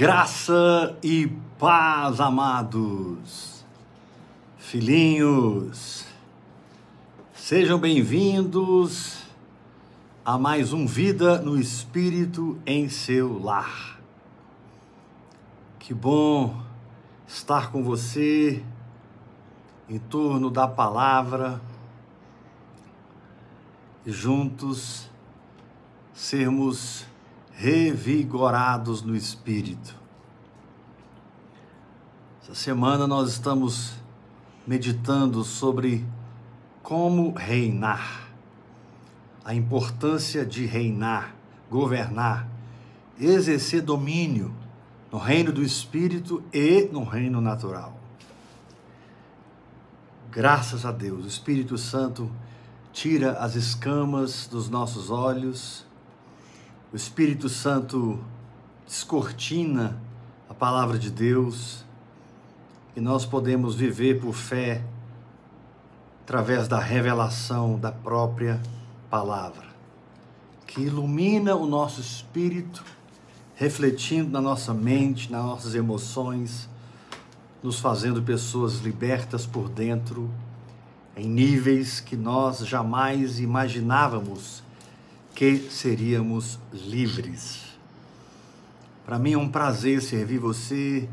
Graça e paz, amados, filhinhos, sejam bem-vindos a mais um Vida no Espírito em seu lar. Que bom estar com você em torno da palavra e juntos sermos revigorados no espírito. Essa semana nós estamos meditando sobre como reinar, a importância de reinar, governar, exercer domínio no reino do espírito e no reino natural. Graças a Deus, o Espírito Santo tira as escamas dos nossos olhos o Espírito Santo descortina a palavra de Deus e nós podemos viver por fé através da revelação da própria palavra, que ilumina o nosso espírito, refletindo na nossa mente, nas nossas emoções, nos fazendo pessoas libertas por dentro, em níveis que nós jamais imaginávamos que seríamos livres. Para mim é um prazer servir você,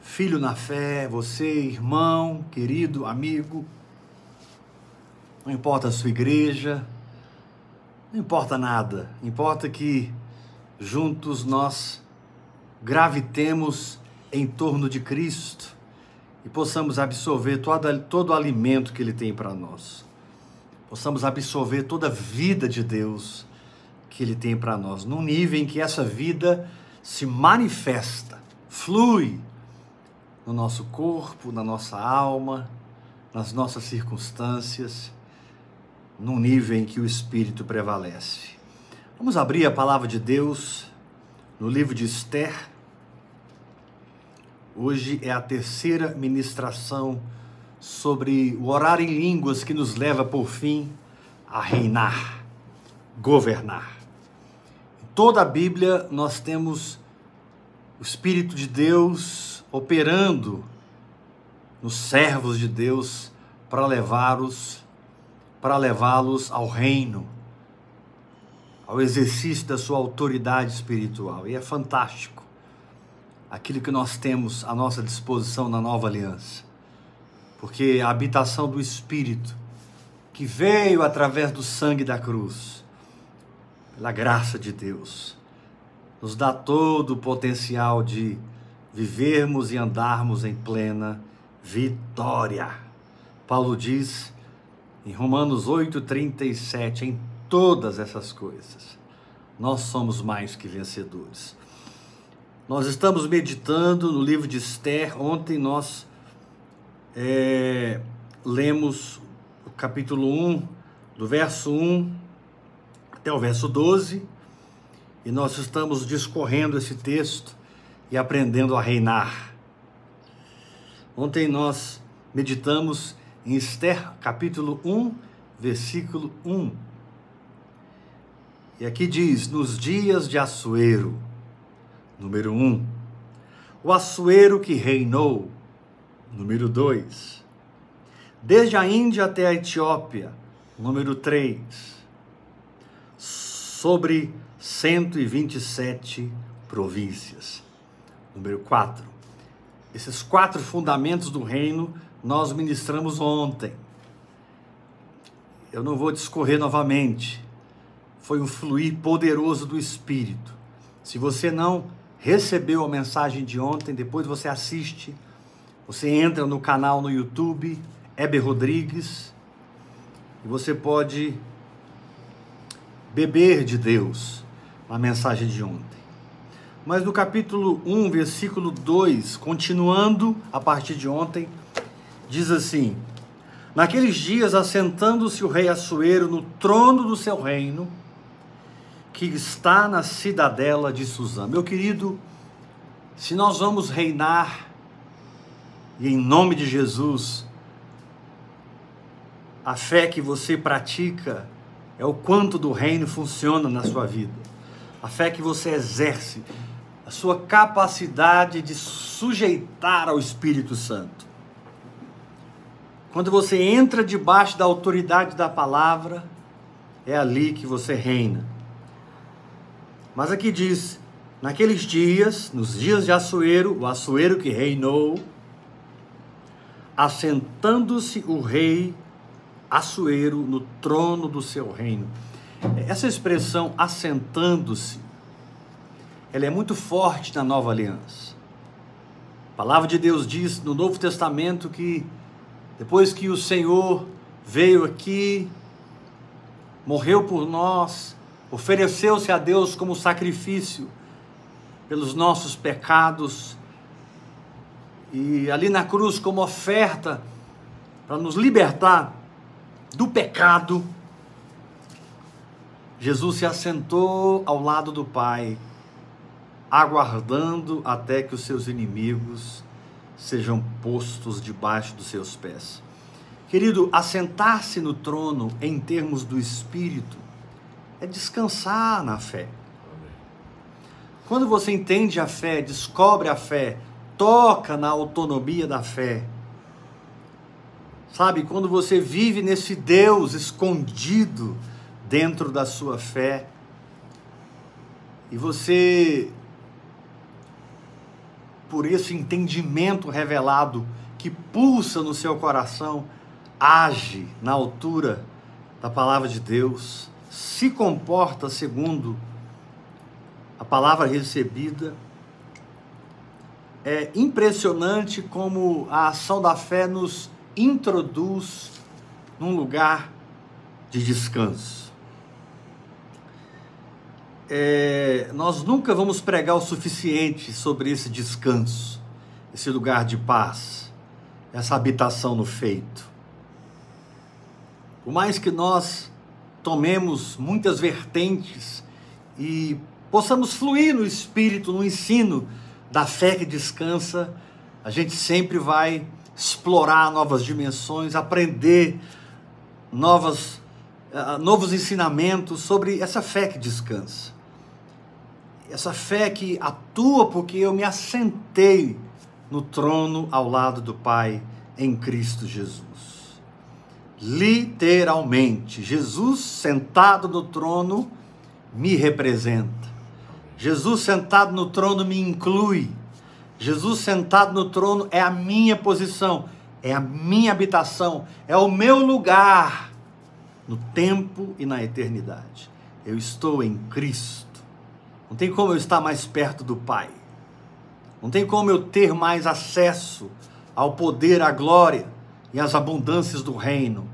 filho na fé, você, irmão, querido, amigo. Não importa a sua igreja, não importa nada, importa que juntos nós gravitemos em torno de Cristo e possamos absorver todo, todo o alimento que Ele tem para nós possamos absorver toda a vida de Deus que Ele tem para nós, num nível em que essa vida se manifesta, flui no nosso corpo, na nossa alma, nas nossas circunstâncias, num nível em que o Espírito prevalece. Vamos abrir a palavra de Deus no livro de Esther. Hoje é a terceira ministração sobre o orar em línguas que nos leva, por fim, a reinar, governar. Em toda a Bíblia nós temos o Espírito de Deus operando nos servos de Deus para levá-los para levá-los ao reino, ao exercício da sua autoridade espiritual. E é fantástico aquilo que nós temos à nossa disposição na nova aliança porque a habitação do Espírito, que veio através do sangue da cruz, pela graça de Deus, nos dá todo o potencial de vivermos e andarmos em plena vitória. Paulo diz em Romanos 8:37, em todas essas coisas, nós somos mais que vencedores. Nós estamos meditando no livro de Esther. Ontem nós é, lemos o capítulo 1, do verso 1 até o verso 12, e nós estamos discorrendo esse texto e aprendendo a reinar. Ontem nós meditamos em Esther, capítulo 1, versículo 1. E aqui diz: Nos dias de Assuero, número 1, o Assuero que reinou número 2. Desde a Índia até a Etiópia, número 3. Sobre 127 províncias. Número 4. Esses quatro fundamentos do reino nós ministramos ontem. Eu não vou discorrer novamente. Foi um fluir poderoso do Espírito. Se você não recebeu a mensagem de ontem, depois você assiste você entra no canal no YouTube, Heber Rodrigues, e você pode beber de Deus a mensagem de ontem. Mas no capítulo 1, versículo 2, continuando a partir de ontem, diz assim: Naqueles dias, assentando-se o rei Assuero no trono do seu reino, que está na cidadela de Suzã. Meu querido, se nós vamos reinar e em nome de Jesus, a fé que você pratica é o quanto do reino funciona na sua vida. A fé que você exerce, sua capacidade de sujeitar ao Espírito Santo. Quando você entra debaixo da autoridade da palavra, é ali que você reina. Mas aqui diz: naqueles dias, nos dias de Assuero, o Assuero que reinou, assentando-se o rei Assuero no trono do seu reino. Essa expressão assentando-se, ela é muito forte na nova aliança. A palavra de Deus diz no Novo Testamento que depois que o Senhor veio aqui, morreu por nós, ofereceu-se a Deus como sacrifício pelos nossos pecados, e ali na cruz, como oferta para nos libertar do pecado, Jesus se assentou ao lado do Pai, aguardando até que os seus inimigos sejam postos debaixo dos seus pés. Querido, assentar-se no trono em termos do espírito é descansar na fé. Quando você entende a fé, descobre a fé, toca na autonomia da fé. Sabe, quando você vive nesse Deus escondido dentro da sua fé, e você por esse entendimento revelado que pulsa no seu coração, age na altura da palavra de Deus, se comporta segundo a palavra recebida. É impressionante como a ação da fé nos introduz num lugar de descanso é, nós nunca vamos pregar o suficiente sobre esse descanso, esse lugar de paz, essa habitação no feito. Por mais que nós tomemos muitas vertentes e possamos fluir no espírito, no ensino da fé que descansa, a gente sempre vai explorar novas dimensões, aprender novas, uh, novos ensinamentos sobre essa fé que descansa essa fé que atua porque eu me assentei no trono ao lado do Pai em Cristo Jesus. Literalmente, Jesus sentado no trono me representa. Jesus sentado no trono me inclui. Jesus sentado no trono é a minha posição, é a minha habitação, é o meu lugar no tempo e na eternidade. Eu estou em Cristo. Não tem como eu estar mais perto do Pai. Não tem como eu ter mais acesso ao poder, à glória e às abundâncias do reino.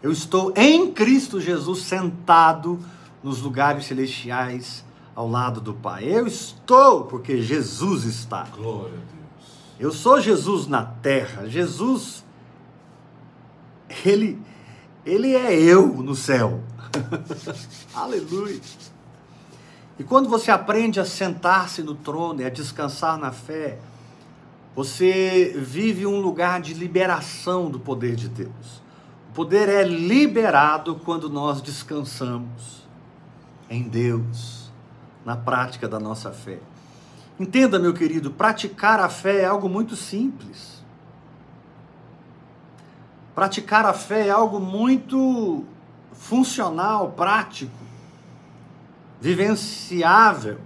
Eu estou em Cristo Jesus sentado nos lugares celestiais ao lado do Pai. Eu estou porque Jesus está. Glória a Deus. Eu sou Jesus na terra. Jesus ele ele é eu no céu. Aleluia. E quando você aprende a sentar-se no trono e a descansar na fé, você vive um lugar de liberação do poder de Deus. O poder é liberado quando nós descansamos em Deus, na prática da nossa fé. Entenda, meu querido, praticar a fé é algo muito simples. Praticar a fé é algo muito funcional, prático vivenciável.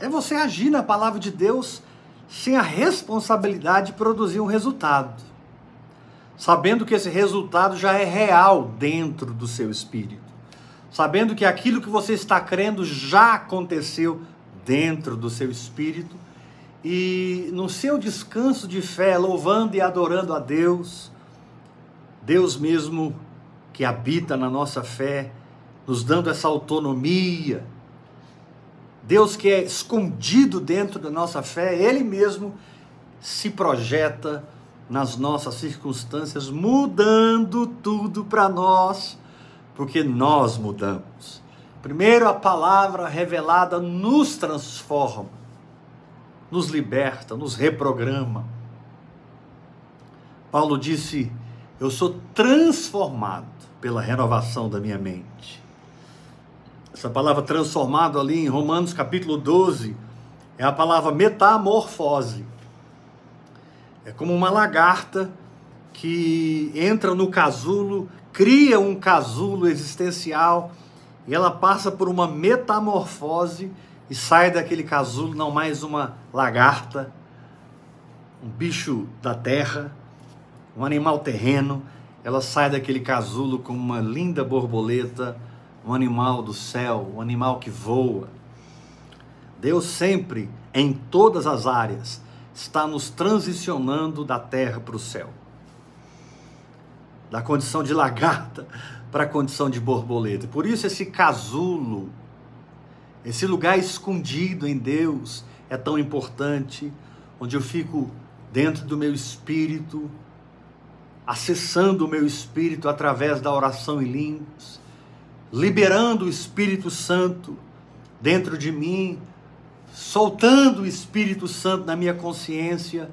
É você agir na palavra de Deus sem a responsabilidade de produzir um resultado, sabendo que esse resultado já é real dentro do seu espírito, sabendo que aquilo que você está crendo já aconteceu dentro do seu espírito e no seu descanso de fé, louvando e adorando a Deus, Deus mesmo que habita na nossa fé, nos dando essa autonomia. Deus que é escondido dentro da nossa fé, Ele mesmo se projeta nas nossas circunstâncias, mudando tudo para nós, porque nós mudamos. Primeiro, a palavra revelada nos transforma, nos liberta, nos reprograma. Paulo disse: Eu sou transformado pela renovação da minha mente. essa palavra transformado ali em Romanos capítulo 12, é a palavra metamorfose. É como uma lagarta que entra no casulo, cria um casulo existencial e ela passa por uma metamorfose e sai daquele casulo não mais uma lagarta, um bicho da terra, um animal terreno, ela sai daquele casulo como uma linda borboleta, um animal do céu, um animal que voa. Deus sempre, em todas as áreas, está nos transicionando da terra para o céu. Da condição de lagarta para a condição de borboleta. Por isso, esse casulo, esse lugar escondido em Deus, é tão importante, onde eu fico dentro do meu espírito, acessando o meu espírito através da oração em línguas, liberando o Espírito Santo dentro de mim, soltando o Espírito Santo na minha consciência,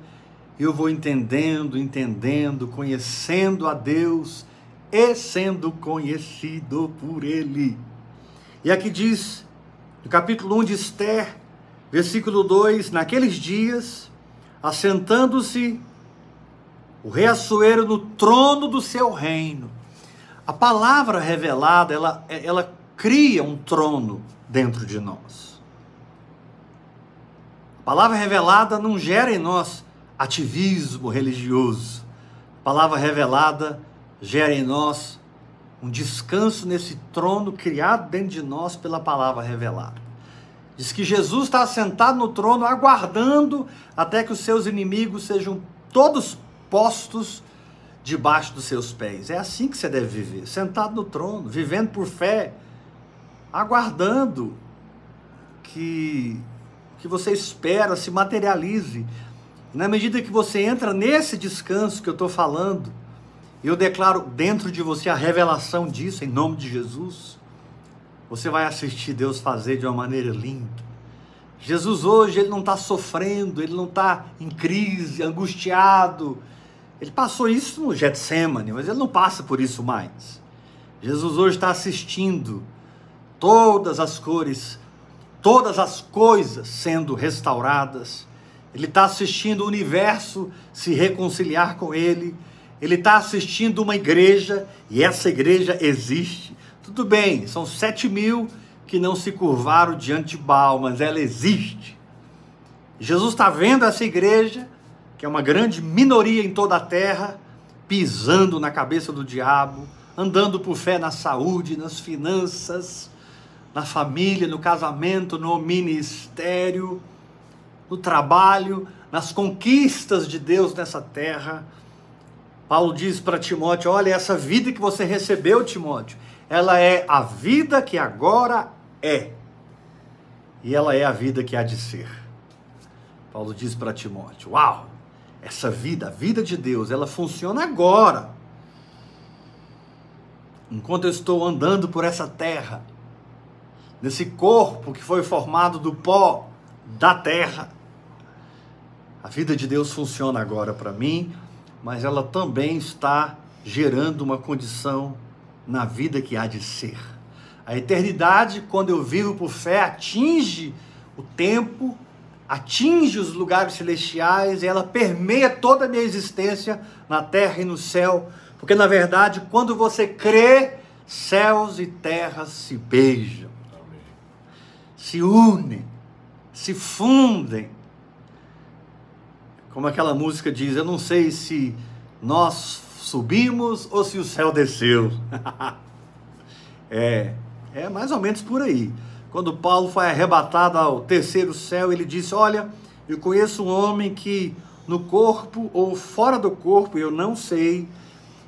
eu vou entendendo, entendendo, conhecendo a Deus e sendo conhecido por Ele. E aqui diz, no capítulo 1 de Esther, versículo 2: Naqueles dias, assentando-se o rei Assuero no trono do seu reino. A palavra revelada, ela, ela cria um trono dentro de nós. A palavra revelada não gera em nós ativismo religioso. A palavra revelada gera em nós um descanso nesse trono criado dentro de nós pela palavra revelada. Diz que Jesus está sentado no trono, aguardando até que os seus inimigos sejam todos postos debaixo dos seus pés. É assim que você deve viver, sentado no trono, vivendo por fé, aguardando que que você espera se materialize. Na medida que você entra nesse descanso que eu estou falando, eu declaro dentro de você a revelação disso, em nome de Jesus. Você vai assistir Deus fazer de uma maneira linda. Jesus hoje, ele não está sofrendo, ele não está em crise, angustiado, ele passou isso no Getsemane, mas ele não passa por isso mais. Jesus hoje está assistindo todas as cores, todas as coisas sendo restauradas. Ele está assistindo o universo se reconciliar com ele. Ele está assistindo uma igreja e essa igreja existe. Tudo bem, são sete mil que não se curvaram diante de Baal, mas ela existe. Jesus está vendo essa igreja que é uma grande minoria em toda a terra, pisando na cabeça do diabo, andando por fé na saúde, nas finanças, na família, no casamento, no ministério, no trabalho, nas conquistas de Deus nessa terra. Paulo diz para Timóteo: Olha, essa vida que você recebeu, Timóteo, ela é a vida que agora é, e ela é a vida que há de ser. Paulo diz para Timóteo: Uau! essa vida, a vida de Deus, ela funciona agora. Enquanto eu estou andando por essa terra, nesse corpo que foi formado do pó da terra, a vida de Deus funciona agora para mim, mas ela também está gerando uma condição na vida que há de ser. A eternidade, quando eu vivo por fé, atinge o tempo atinge os lugares celestiais e ela permeia toda a minha existência na terra e no céu, porque na verdade, quando você crê, céus e terras se beijam, Amém. se unem, se fundem. Como aquela música diz, eu não sei se nós subimos ou se o céu desceu. é, é mais ou menos por aí. Quando Paulo foi arrebatado ao terceiro céu, ele disse: Olha, eu conheço um homem que no corpo ou fora do corpo, eu não sei.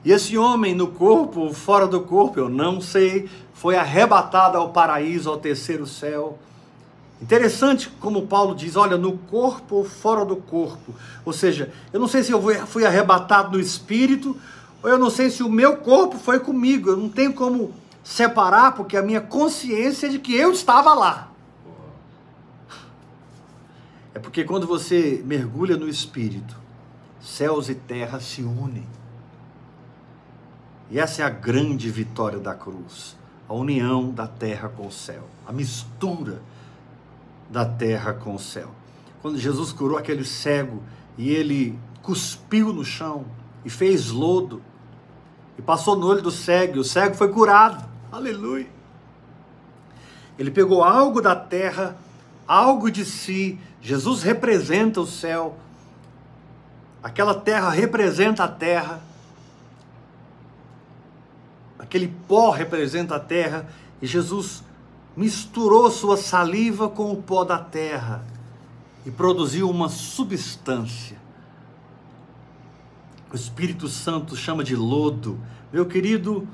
E esse homem no corpo ou fora do corpo, eu não sei, foi arrebatado ao paraíso, ao terceiro céu. Interessante como Paulo diz: olha, no corpo ou fora do corpo. Ou seja, eu não sei se eu fui arrebatado no espírito, ou eu não sei se o meu corpo foi comigo. Eu não tenho como separar porque a minha consciência é de que eu estava lá. É porque quando você mergulha no espírito, céus e terra se unem. E essa é a grande vitória da cruz. a união da terra com o céu, a mistura da terra com o céu. Quando Jesus curou aquele cego e ele cuspiu no chão e fez lodo e passou no olho do cego, e o cego foi curado. Aleluia. Ele pegou algo da terra, algo de si. Jesus representa o céu. Aquela terra representa a terra. Aquele pó representa a terra. E Jesus misturou sua saliva com o pó da terra e produziu uma substância. O Espírito Santo chama de lodo. Meu querido,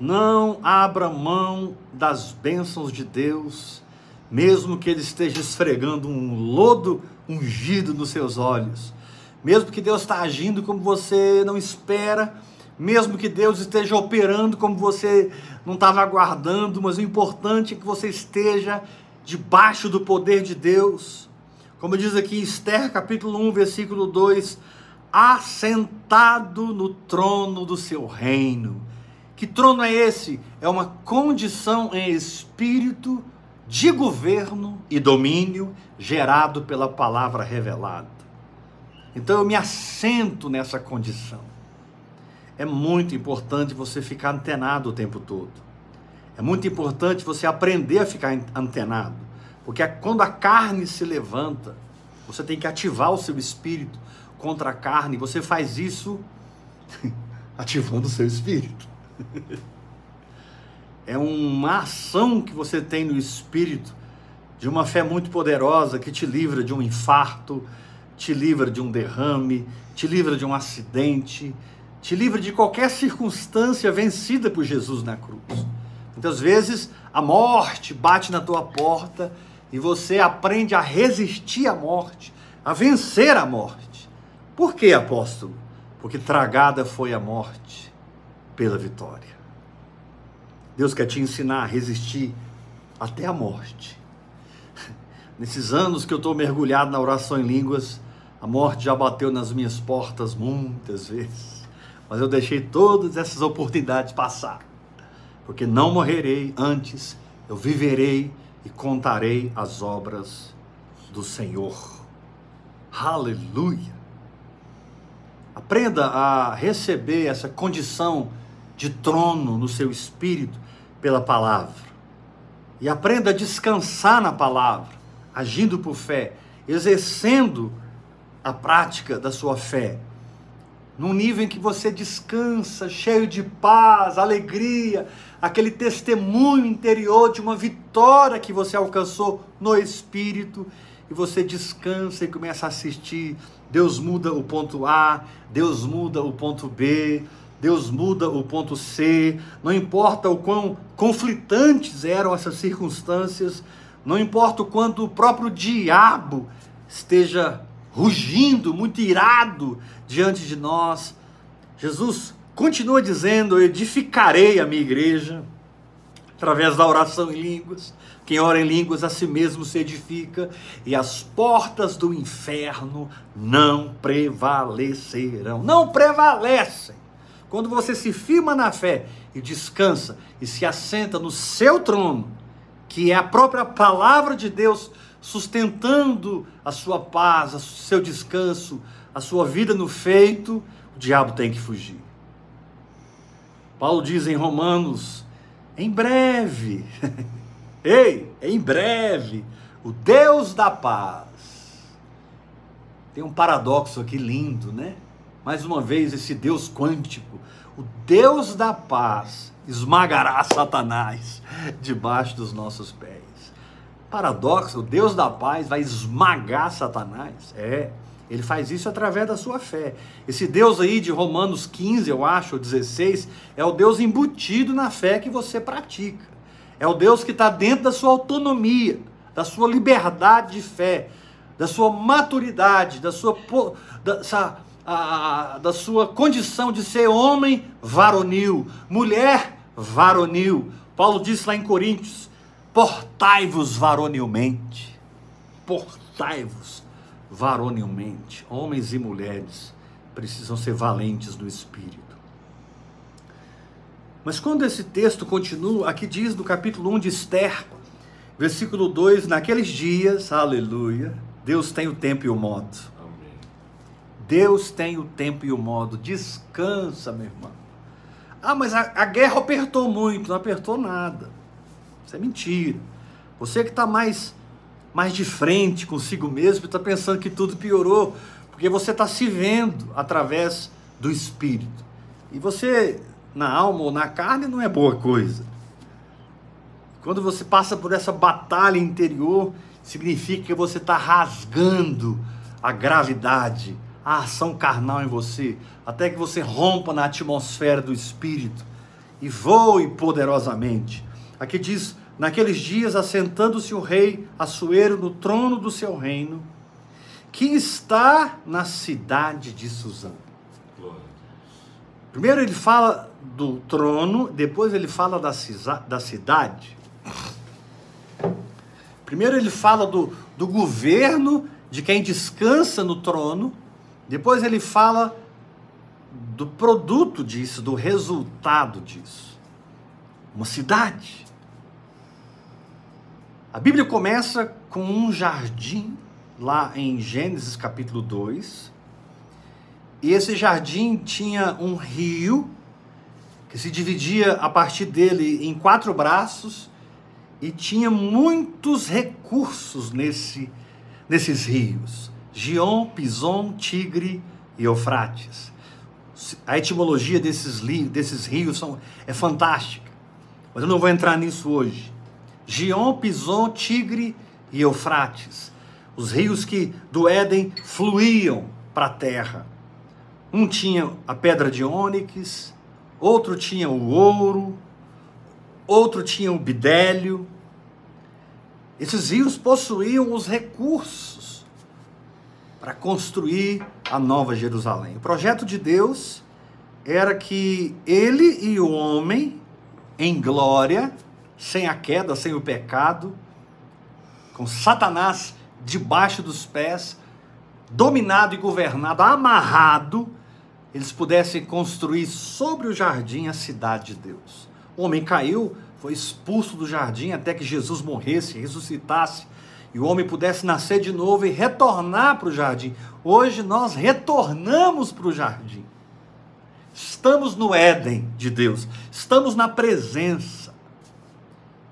não abra mão das bênçãos de Deus, mesmo que Ele esteja esfregando um lodo ungido nos seus olhos, mesmo que Deus está agindo como você não espera, mesmo que Deus esteja operando como você não estava aguardando, mas o importante é que você esteja debaixo do poder de Deus. Como diz aqui Esther, capítulo 1, versículo 2: assentado no trono do seu reino. Que trono é esse? É uma condição em espírito de governo e domínio gerado pela palavra revelada. Então eu me assento nessa condição. É muito importante você ficar antenado o tempo todo. É muito importante você aprender a ficar antenado. Porque quando a carne se levanta, você tem que ativar o seu espírito contra a carne. Você faz isso ativando o seu espírito. É uma ação que você tem no espírito de uma fé muito poderosa que te livra de um infarto, te livra de um derrame, te livra de um acidente, te livra de qualquer circunstância vencida por Jesus na cruz. Muitas vezes a morte bate na tua porta e você aprende a resistir à morte, a vencer a morte. Por que, apóstolo? Porque tragada foi a morte pela vitória. Deus quer te ensinar a resistir até a morte. Nesses anos que eu estou mergulhado na oração em línguas, a morte já bateu nas minhas portas muitas vezes, mas eu deixei todas essas oportunidades passar, porque não morrerei antes, eu viverei e contarei as obras do Senhor. Aleluia! Aprenda a receber essa condição de trono no seu espírito pela palavra. E aprenda a descansar na palavra, agindo por fé, exercendo a prática da sua fé, num nível em que você descansa, cheio de paz, alegria, aquele testemunho interior de uma vitória que você alcançou no Espírito, e você descansa e começa a assistir. Deus muda o ponto A, Deus muda o ponto B, Deus muda o ponto C, não importa o quão conflitantes eram essas circunstâncias, não importa o quanto o próprio diabo esteja rugindo, muito irado diante de nós. Jesus continua dizendo: Eu edificarei a minha igreja através da oração em línguas. Quem ora em línguas a si mesmo se edifica, e as portas do inferno não prevalecerão. Não prevalecem. Quando você se firma na fé e descansa e se assenta no seu trono, que é a própria palavra de Deus sustentando a sua paz, o seu descanso, a sua vida no feito, o diabo tem que fugir. Paulo diz em Romanos: em breve, ei, em breve, o Deus da paz. Tem um paradoxo aqui lindo, né? Mais uma vez, esse Deus quântico, o Deus da paz, esmagará Satanás debaixo dos nossos pés. Paradoxo, o Deus da paz vai esmagar Satanás? É, ele faz isso através da sua fé. Esse Deus aí de Romanos 15, eu acho, ou 16, é o Deus embutido na fé que você pratica. É o Deus que está dentro da sua autonomia, da sua liberdade de fé, da sua maturidade, da sua, da, a, da sua condição de ser homem varonil, mulher varonil. Paulo disse lá em Coríntios: portai-vos varonilmente, portai-vos varonilmente. Homens e mulheres precisam ser valentes no espírito. Mas quando esse texto continua, aqui diz no capítulo 1 de Esther, versículo 2: Naqueles dias, aleluia, Deus tem o tempo e o modo. Amém. Deus tem o tempo e o modo. Descansa, meu irmão. Ah, mas a, a guerra apertou muito. Não apertou nada. Isso é mentira. Você que está mais, mais de frente consigo mesmo, está pensando que tudo piorou, porque você está se vendo através do Espírito. E você, na alma ou na carne, não é boa coisa. Quando você passa por essa batalha interior, significa que você está rasgando a gravidade, a ação carnal em você, até que você rompa na atmosfera do Espírito e voe poderosamente. Aqui diz: naqueles dias, assentando-se o rei Assuero no trono do seu reino, que está na cidade de Suzã. Primeiro ele fala do trono, depois ele fala da, da cidade. Primeiro ele fala do, do governo de quem descansa no trono, depois ele fala do produto disso, do resultado disso. Uma cidade. A Bíblia começa com um jardim, lá em Gênesis capítulo 2, e esse jardim tinha um rio que se dividia a partir dele em quatro braços e tinha muitos recursos nesse, nesses rios: Gion, Pison, Tigre e Eufrates. A etimologia desses, desses rios são, é fantástica, mas eu não vou entrar nisso hoje. Gion, Pison, Tigre e Eufrates, os rios que do Éden fluíam para a terra. Um tinha a pedra de ônix, outro tinha o ouro, outro tinha o bidélio. Esses rios possuíam os recursos para construir a nova Jerusalém. O projeto de Deus era que ele e o homem, em glória, sem a queda, sem o pecado, com Satanás debaixo dos pés, dominado e governado, amarrado, eles pudessem construir sobre o jardim a cidade de Deus. O homem caiu, foi expulso do jardim até que Jesus morresse, ressuscitasse e o homem pudesse nascer de novo e retornar para o jardim. Hoje nós retornamos para o jardim. Estamos no Éden de Deus, estamos na presença.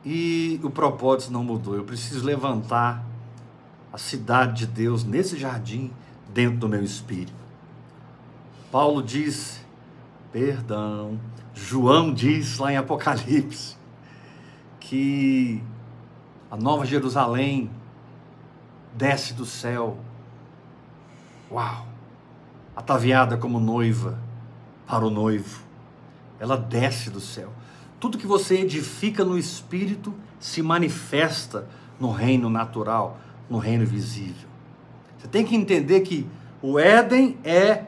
E o propósito não mudou. Eu preciso levantar a cidade de Deus nesse jardim dentro do meu espírito. Paulo diz, perdão, João diz lá em Apocalipse, que a nova Jerusalém desce do céu. Uau! Ataviada como noiva para o noivo. Ela desce do céu. Tudo que você edifica no espírito se manifesta no reino natural, no reino visível. Você tem que entender que o Éden é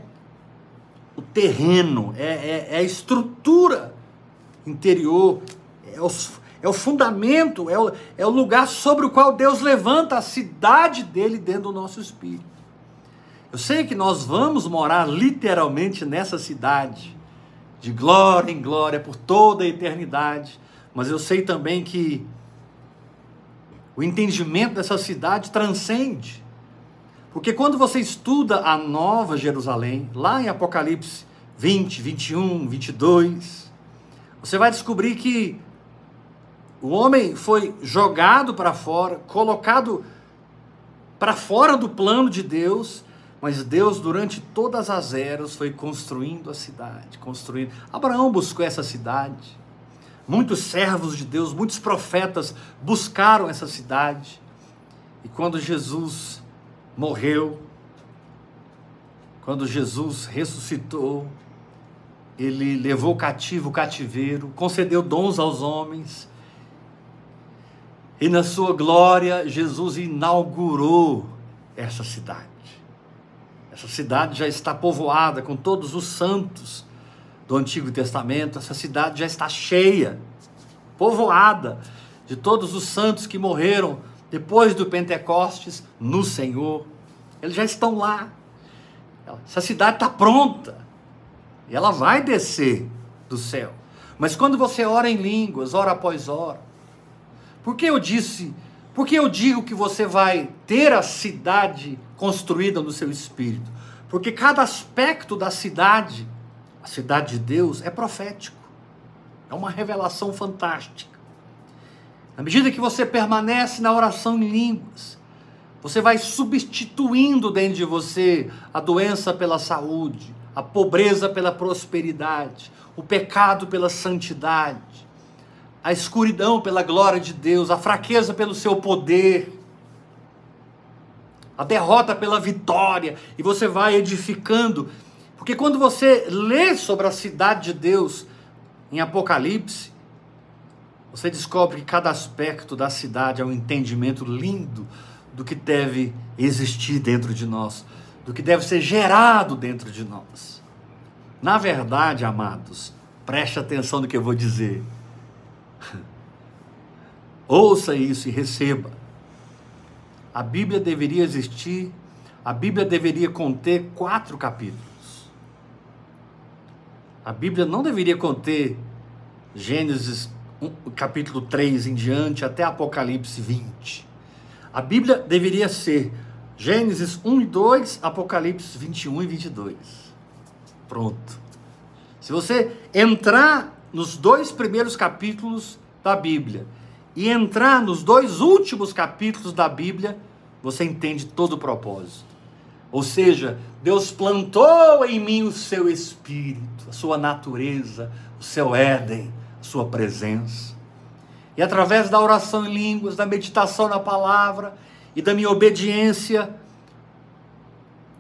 o terreno, é, é, é a estrutura interior, é, os, é o fundamento, é o, é o lugar sobre o qual Deus levanta a cidade dele dentro do nosso espírito. Eu sei que nós vamos morar literalmente nessa cidade, de glória em glória por toda a eternidade, mas eu sei também que o entendimento dessa cidade transcende. Porque quando você estuda a Nova Jerusalém, lá em Apocalipse 20, 21, 22, você vai descobrir que o homem foi jogado para fora, colocado para fora do plano de Deus, mas Deus, durante todas as eras, foi construindo a cidade, construindo. Abraão buscou essa cidade. Muitos servos de Deus, muitos profetas buscaram essa cidade. E quando Jesus morreu, quando Jesus ressuscitou, ele levou cativo o cativeiro, concedeu dons aos homens, e na sua glória, Jesus inaugurou essa cidade. Essa cidade já está povoada com todos os santos do Antigo Testamento, essa cidade já está cheia, povoada de todos os santos que morreram depois do Pentecostes, no Senhor. Eles já estão lá. Essa cidade está pronta. E ela vai descer do céu. Mas quando você ora em línguas, hora após hora, por que eu disse, por que eu digo que você vai ter a cidade construída no seu espírito? Porque cada aspecto da cidade, a cidade de Deus, é profético. É uma revelação fantástica. Na medida que você permanece na oração em línguas, você vai substituindo dentro de você a doença pela saúde, a pobreza pela prosperidade, o pecado pela santidade, a escuridão pela glória de Deus, a fraqueza pelo seu poder, a derrota pela vitória, e você vai edificando, porque quando você lê sobre a cidade de Deus em Apocalipse, você descobre que cada aspecto da cidade é um entendimento lindo do que deve existir dentro de nós, do que deve ser gerado dentro de nós. Na verdade, amados, preste atenção no que eu vou dizer. Ouça isso e receba. A Bíblia deveria existir, a Bíblia deveria conter quatro capítulos. A Bíblia não deveria conter Gênesis capítulo 3 em diante até Apocalipse 20. A Bíblia deveria ser Gênesis 1 e 2, Apocalipse 21 e 22. Pronto. Se você entrar nos dois primeiros capítulos da Bíblia e entrar nos dois últimos capítulos da Bíblia, você entende todo o propósito. Ou seja, Deus plantou em mim o seu espírito, a sua natureza, o seu Éden, a sua presença. E através da oração em línguas, da meditação na palavra e da minha obediência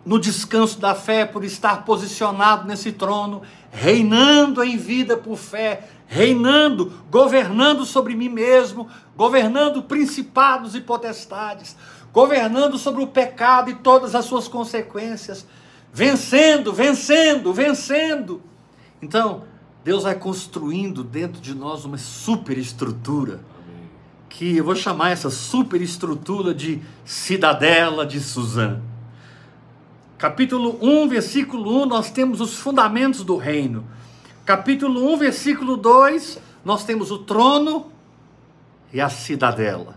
no descanso da fé por estar posicionado nesse trono, reinando em vida por fé, reinando, governando sobre mim mesmo, governando principados e potestades, governando sobre o pecado e todas as suas consequências, vencendo, vencendo, vencendo. Então, Deus vai construindo dentro de nós uma superestrutura, que eu vou chamar essa superestrutura de cidadela de Suzã. Capítulo 1, versículo 1, nós temos os fundamentos do reino. Capítulo 1, versículo 2, nós temos o trono e a cidadela.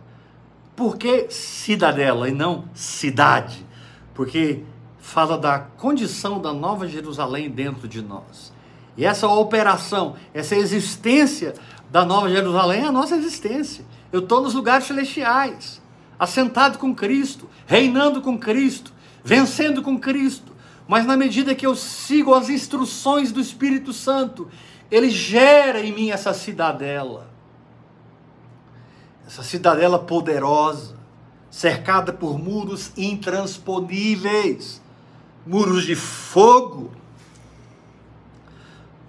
Por que cidadela e não cidade? Porque fala da condição da nova Jerusalém dentro de nós. E essa operação, essa existência da Nova Jerusalém é a nossa existência. Eu estou nos lugares celestiais, assentado com Cristo, reinando com Cristo, vencendo com Cristo. Mas na medida que eu sigo as instruções do Espírito Santo, ele gera em mim essa cidadela. Essa cidadela poderosa, cercada por muros intransponíveis, muros de fogo,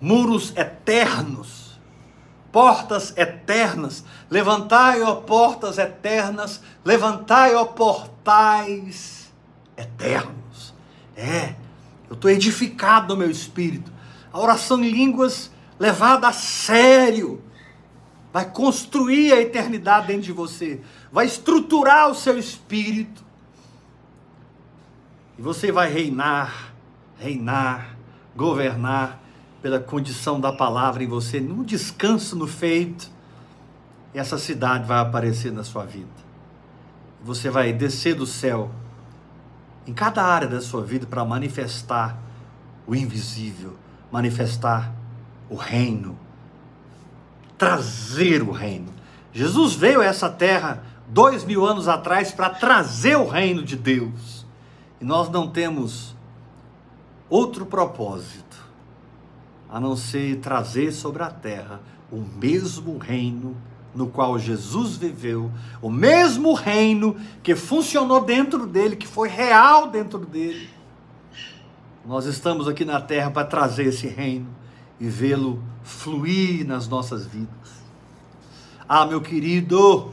muros eternos, portas eternas. Levantai, ó portas eternas, levantai, ó portais eternos. É, eu estou edificado no meu espírito. A oração em línguas levada a sério vai construir a eternidade dentro de você, vai estruturar o seu espírito. E você vai reinar, reinar, governar pela condição da palavra em você, no descanso no feito, essa cidade vai aparecer na sua vida. Você vai descer do céu em cada área da sua vida para manifestar o invisível, manifestar o reino, trazer o reino. Jesus veio a essa terra dois mil anos atrás para trazer o reino de Deus. E nós não temos outro propósito a não ser trazer sobre a terra o mesmo reino no qual Jesus viveu, o mesmo reino que funcionou dentro dele, que foi real dentro dele. Nós estamos aqui na terra para trazer esse reino e vê-lo fluir nas nossas vidas. Ah, meu querido,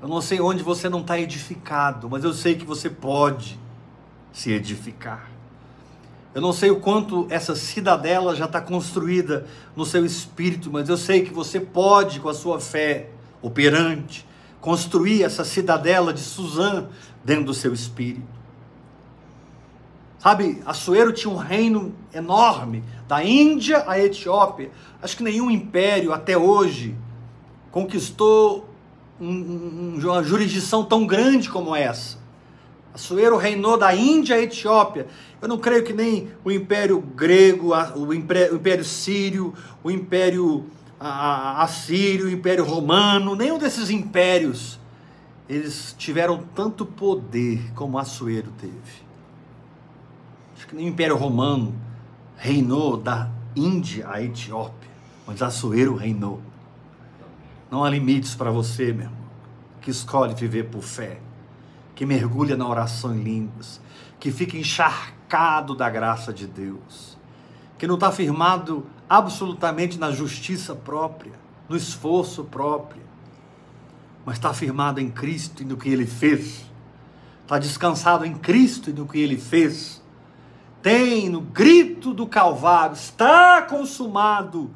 eu não sei onde você não está edificado, mas eu sei que você pode se edificar. Eu não sei o quanto essa cidadela já está construída no seu espírito, mas eu sei que você pode, com a sua fé operante, construir essa cidadela de Suzã dentro do seu espírito. Sabe, Assuero tinha um reino enorme, da Índia à Etiópia. Acho que nenhum império até hoje conquistou um, um, uma jurisdição tão grande como essa. Assuero reinou da Índia à Etiópia. Eu não creio que nem o Império Grego, o Império, Sírio, o Império Assírio, o Império Romano, nenhum desses impérios eles tiveram tanto poder como Assuero teve. Acho que nem o Império Romano reinou da Índia à Etiópia, mas Assuero reinou. Não há limites para você, meu irmão, que escolhe viver por fé, que mergulha na oração em línguas, que fica encharcado da graça de Deus, que não está firmado absolutamente na justiça própria, no esforço próprio, mas está firmado em Cristo e no que Ele fez, está descansado em Cristo e no que Ele fez. Tem no grito do Calvário, está consumado,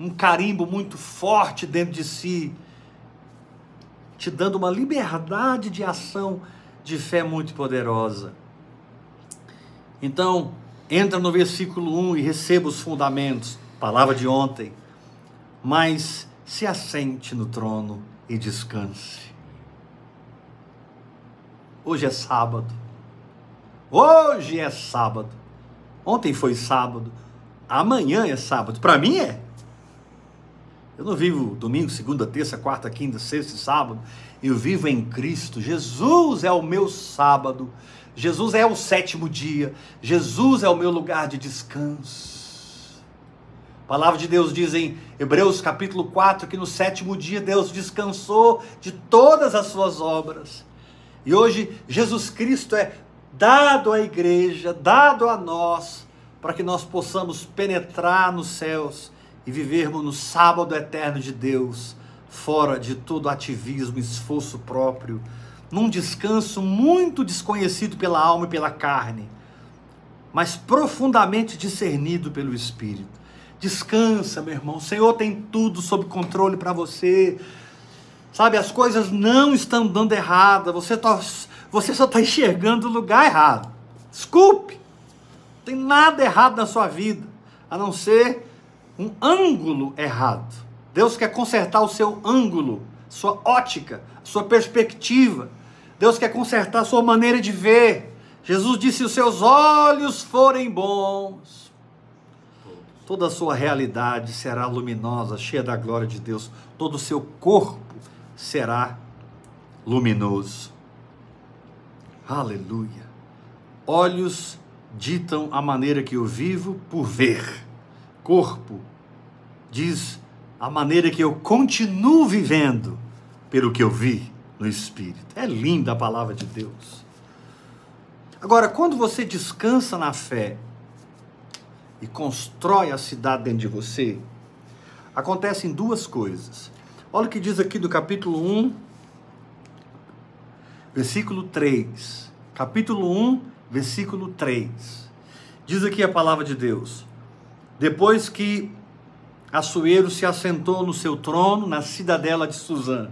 um carimbo muito forte dentro de si, te dando uma liberdade de ação de fé muito poderosa. Então, entra no versículo 1 e receba os fundamentos, palavra de ontem, mas se assente no trono e descanse. Hoje é sábado. Hoje é sábado. Ontem foi sábado. Amanhã é sábado. Para mim é. Eu não vivo domingo, segunda, terça, quarta, quinta, sexta e sábado. Eu vivo em Cristo. Jesus é o meu sábado. Jesus é o sétimo dia. Jesus é o meu lugar de descanso. A palavra de Deus diz em Hebreus capítulo 4 que no sétimo dia Deus descansou de todas as suas obras. E hoje Jesus Cristo é dado à igreja, dado a nós, para que nós possamos penetrar nos céus e vivermos no sábado eterno de Deus, fora de todo ativismo, esforço próprio, num descanso muito desconhecido pela alma e pela carne, mas profundamente discernido pelo Espírito. Descansa, meu irmão. O Senhor tem tudo sob controle para você. Sabe, as coisas não estão dando errada. Você está você só está enxergando o lugar errado. Desculpe, não tem nada errado na sua vida, a não ser um ângulo errado. Deus quer consertar o seu ângulo, sua ótica, sua perspectiva. Deus quer consertar a sua maneira de ver. Jesus disse: se os seus olhos forem bons, toda a sua realidade será luminosa, cheia da glória de Deus. Todo o seu corpo será luminoso. Aleluia. Olhos ditam a maneira que eu vivo por ver. Corpo diz a maneira que eu continuo vivendo pelo que eu vi no Espírito. É linda a palavra de Deus. Agora, quando você descansa na fé e constrói a cidade dentro de você, acontecem duas coisas. Olha o que diz aqui do capítulo 1, versículo 3. Capítulo 1, versículo 3. Diz aqui a palavra de Deus: Depois que Assuero se assentou no seu trono na cidadela de Suzã.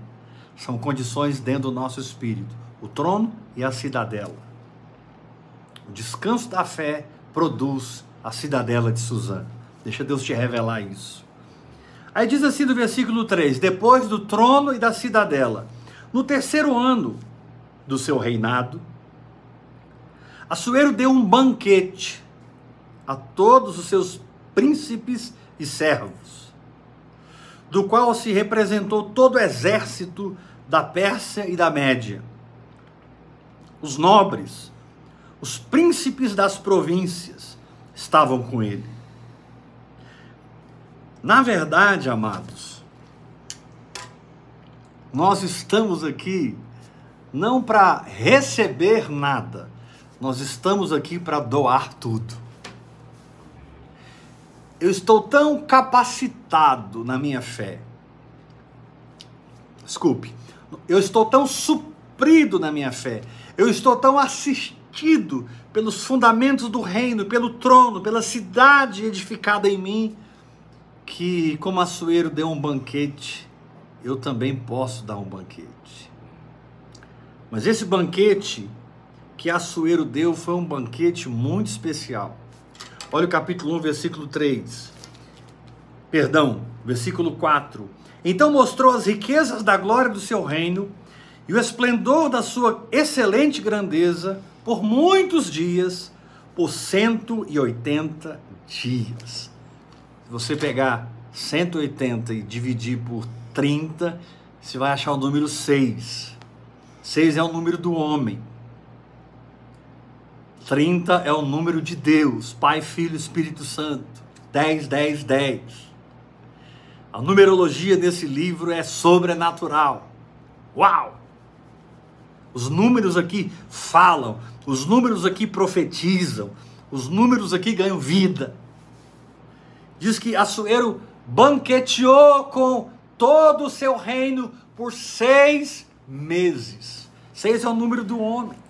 São condições dentro do nosso espírito: o trono e a cidadela. O descanso da fé produz a cidadela de Suzã. Deixa Deus te revelar isso. Aí diz assim no versículo 3: Depois do trono e da cidadela, no terceiro ano do seu reinado, Assuero deu um banquete a todos os seus príncipes e servos, do qual se representou todo o exército da Pérsia e da Média. Os nobres, os príncipes das províncias estavam com ele. Na verdade, amados, nós estamos aqui não para receber nada, nós estamos aqui para doar tudo. Eu estou tão capacitado na minha fé. Desculpe. Eu estou tão suprido na minha fé. Eu estou tão assistido pelos fundamentos do reino, pelo trono, pela cidade edificada em mim, que, como Açoeiro deu um banquete, eu também posso dar um banquete. Mas esse banquete que Assuero deu foi um banquete muito especial. Olha o capítulo 1, versículo 3. Perdão, versículo 4. Então mostrou as riquezas da glória do seu reino e o esplendor da sua excelente grandeza por muitos dias, por 180 dias. Se você pegar 180 e dividir por 30, você vai achar o número 6. 6 é o número do homem. 30 é o número de Deus, Pai, Filho, Espírito Santo. 10, 10, 10. A numerologia desse livro é sobrenatural. Uau! Os números aqui falam, os números aqui profetizam, os números aqui ganham vida. Diz que Assuero banqueteou com todo o seu reino por seis meses. Seis é o número do homem.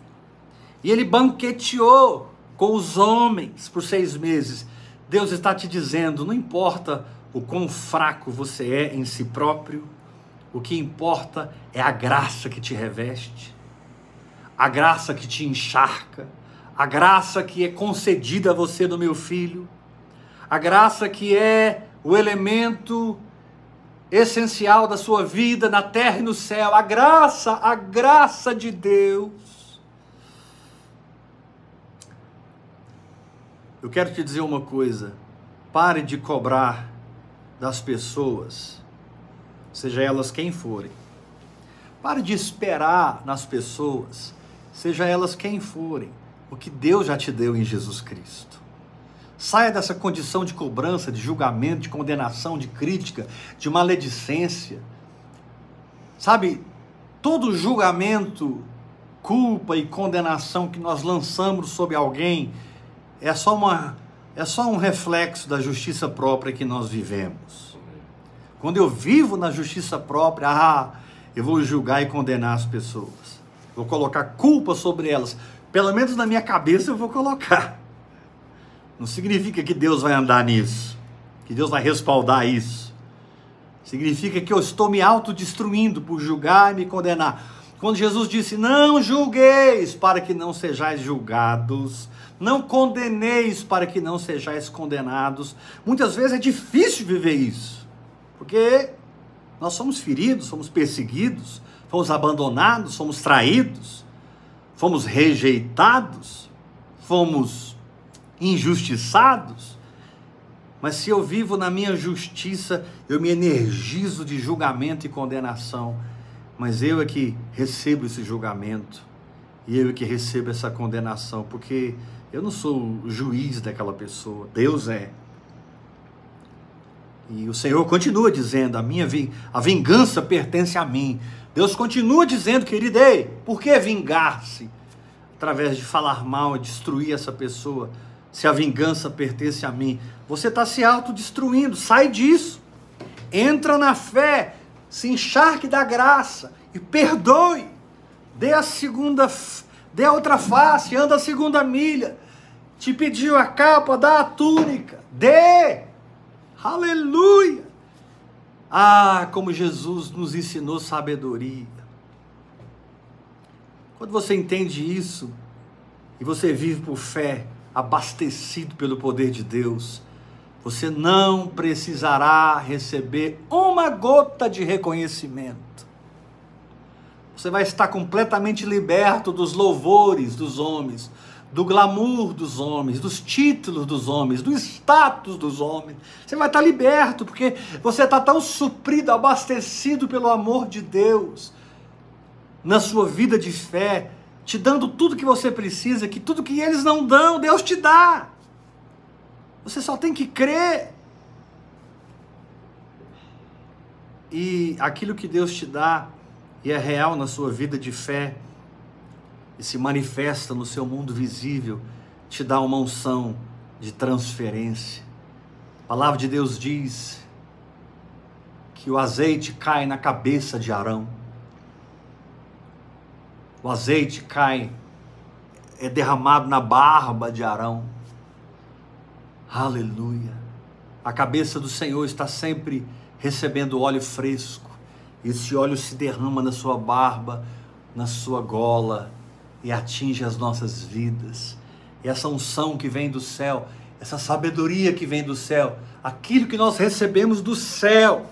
E ele banqueteou com os homens por seis meses. Deus está te dizendo: não importa o quão fraco você é em si próprio, o que importa é a graça que te reveste, a graça que te encharca, a graça que é concedida a você do meu filho, a graça que é o elemento essencial da sua vida na terra e no céu, a graça, a graça de Deus. Eu quero te dizer uma coisa: pare de cobrar das pessoas, seja elas quem forem. Pare de esperar nas pessoas, seja elas quem forem, o que Deus já te deu em Jesus Cristo. Saia dessa condição de cobrança, de julgamento, de condenação, de crítica, de maledicência. Sabe, todo julgamento, culpa e condenação que nós lançamos sobre alguém é só uma é só um reflexo da justiça própria que nós vivemos. Quando eu vivo na justiça própria, ah, eu vou julgar e condenar as pessoas. Vou colocar culpa sobre elas. Pelo menos na minha cabeça eu vou colocar. Não significa que Deus vai andar nisso, que Deus vai respaldar isso. Significa que eu estou me autodestruindo por julgar e me condenar. Quando Jesus disse: Não julgueis para que não sejais julgados, não condeneis para que não sejais condenados. Muitas vezes é difícil viver isso, porque nós somos feridos, somos perseguidos, fomos abandonados, somos traídos, fomos rejeitados, fomos injustiçados, mas se eu vivo na minha justiça, eu me energizo de julgamento e condenação. Mas eu é que recebo esse julgamento, e eu é que recebo essa condenação, porque eu não sou o juiz daquela pessoa, Deus é. E o Senhor continua dizendo: a minha a vingança pertence a mim. Deus continua dizendo, querido, ei, por que vingar-se? Através de falar mal, destruir essa pessoa se a vingança pertence a mim. Você está se autodestruindo, sai disso. Entra na fé, se encharque da graça e perdoe. Dê a segunda, dê a outra face, anda a segunda milha. Te pediu a capa, dá a túnica. Dê! Aleluia! Ah, como Jesus nos ensinou sabedoria. Quando você entende isso e você vive por fé, abastecido pelo poder de Deus, você não precisará receber uma gota de reconhecimento. Você vai estar completamente liberto dos louvores dos homens, do glamour dos homens, dos títulos dos homens, do status dos homens. Você vai estar liberto, porque você está tão suprido, abastecido pelo amor de Deus na sua vida de fé, te dando tudo que você precisa, que tudo que eles não dão, Deus te dá. Você só tem que crer. E aquilo que Deus te dá e é real na sua vida de fé e se manifesta no seu mundo visível, te dá uma unção de transferência. A palavra de Deus diz que o azeite cai na cabeça de Arão o azeite cai, é derramado na barba de Arão. Aleluia. A cabeça do Senhor está sempre recebendo óleo fresco. Esse óleo se derrama na sua barba, na sua gola, e atinge as nossas vidas. E essa unção que vem do céu, essa sabedoria que vem do céu, aquilo que nós recebemos do céu,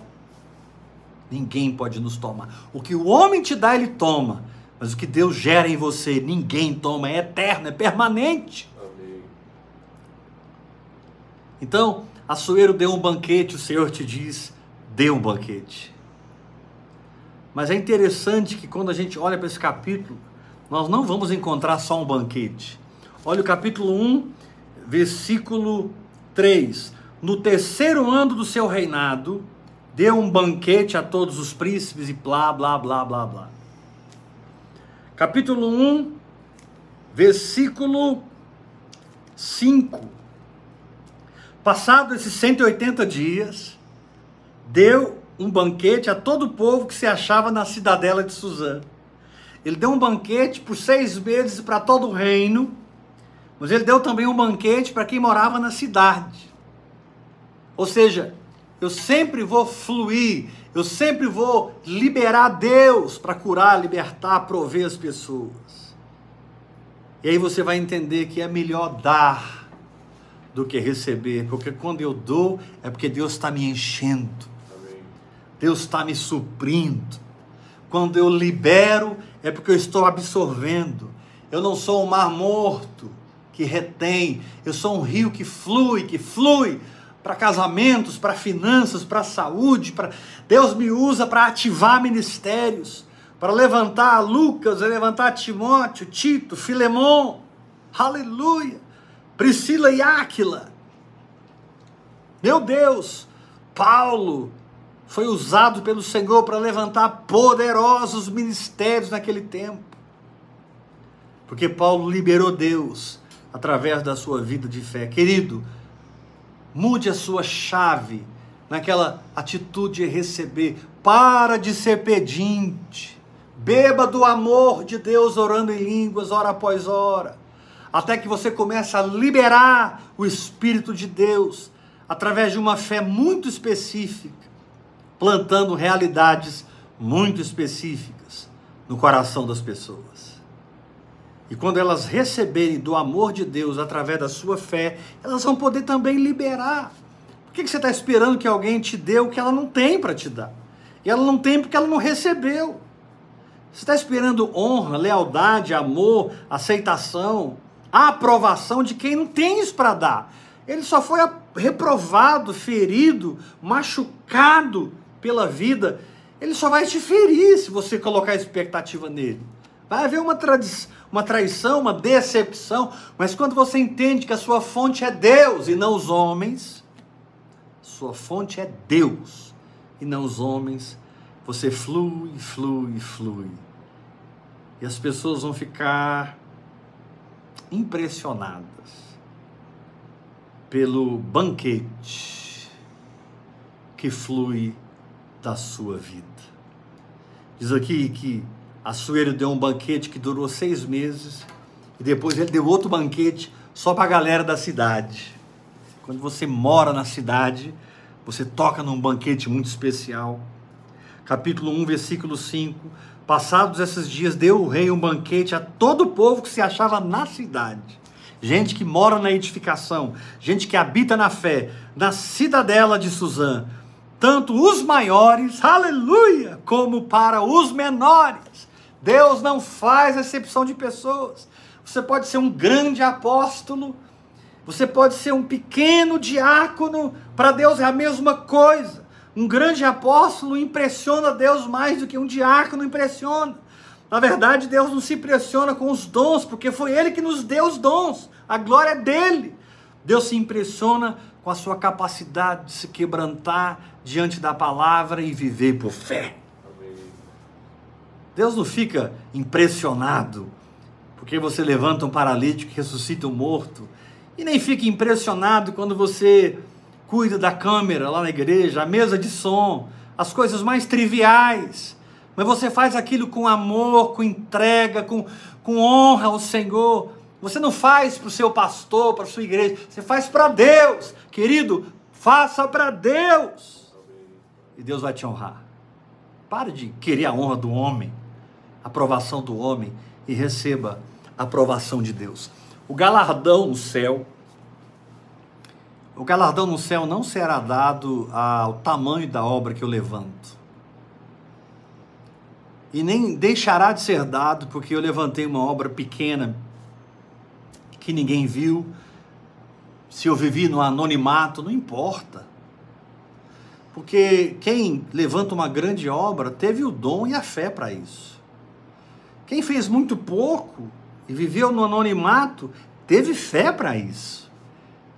ninguém pode nos tomar. O que o homem te dá, ele toma. Mas o que Deus gera em você, ninguém toma, é eterno, é permanente. Amém. Então, Açoeiro deu um banquete, o Senhor te diz: dê um banquete. Mas é interessante que quando a gente olha para esse capítulo, nós não vamos encontrar só um banquete. Olha o capítulo 1, versículo 3. No terceiro ano do seu reinado, deu um banquete a todos os príncipes e blá, blá, blá, blá, blá. Capítulo 1, versículo 5. Passado esses 180 dias, deu um banquete a todo o povo que se achava na cidadela de Suzã. Ele deu um banquete por seis meses para todo o reino, mas ele deu também um banquete para quem morava na cidade. Ou seja, eu sempre vou fluir, eu sempre vou liberar Deus para curar, libertar, prover as pessoas. E aí você vai entender que é melhor dar do que receber, porque quando eu dou é porque Deus está me enchendo. Deus está me suprindo. Quando eu libero, é porque eu estou absorvendo. Eu não sou um mar morto que retém, eu sou um rio que flui, que flui para casamentos, para finanças, para saúde. Deus me usa para ativar ministérios, para levantar Lucas, levantar Timóteo, Tito, Filemon. Aleluia! Priscila e Áquila. Meu Deus, Paulo, foi usado pelo Senhor para levantar poderosos ministérios naquele tempo. Porque Paulo liberou Deus através da sua vida de fé. Querido, mude a sua chave naquela atitude de receber. Para de ser pedinte. Beba do amor de Deus orando em línguas, hora após hora. Até que você comece a liberar o Espírito de Deus através de uma fé muito específica plantando realidades muito específicas no coração das pessoas. E quando elas receberem do amor de Deus através da sua fé, elas vão poder também liberar. Por que você está esperando que alguém te dê o que ela não tem para te dar? E ela não tem porque ela não recebeu. Você está esperando honra, lealdade, amor, aceitação, aprovação de quem não tem isso para dar. Ele só foi reprovado, ferido, machucado pela vida, ele só vai te ferir se você colocar expectativa nele. Vai haver uma, uma traição, uma decepção, mas quando você entende que a sua fonte é Deus e não os homens, sua fonte é Deus e não os homens, você flui, flui, flui. E as pessoas vão ficar impressionadas pelo banquete que flui da sua vida. Diz aqui que Assuero deu um banquete que durou seis meses e depois ele deu outro banquete só para a galera da cidade. Quando você mora na cidade, você toca num banquete muito especial. Capítulo 1, versículo 5. Passados esses dias, deu o rei um banquete a todo o povo que se achava na cidade. Gente que mora na edificação, gente que habita na fé, na cidadela de Suzã, tanto os maiores, aleluia, como para os menores. Deus não faz exceção de pessoas. Você pode ser um grande apóstolo, você pode ser um pequeno diácono, para Deus é a mesma coisa. Um grande apóstolo impressiona Deus mais do que um diácono impressiona. Na verdade, Deus não se impressiona com os dons, porque foi Ele que nos deu os dons. A glória é dele. Deus se impressiona com a sua capacidade de se quebrantar diante da palavra e viver por fé. Deus não fica impressionado porque você levanta um paralítico e ressuscita um morto, e nem fica impressionado quando você cuida da câmera lá na igreja, a mesa de som, as coisas mais triviais. Mas você faz aquilo com amor, com entrega, com, com honra ao Senhor. Você não faz para o seu pastor, para a sua igreja, você faz para Deus. Querido, faça para Deus. E Deus vai te honrar. Pare de querer a honra do homem, a aprovação do homem e receba aprovação de Deus. O galardão no céu, o galardão no céu não será dado ao tamanho da obra que eu levanto. E nem deixará de ser dado porque eu levantei uma obra pequena que ninguém viu. Se eu vivi no anonimato, não importa. Porque quem levanta uma grande obra teve o dom e a fé para isso. Quem fez muito pouco e viveu no anonimato teve fé para isso.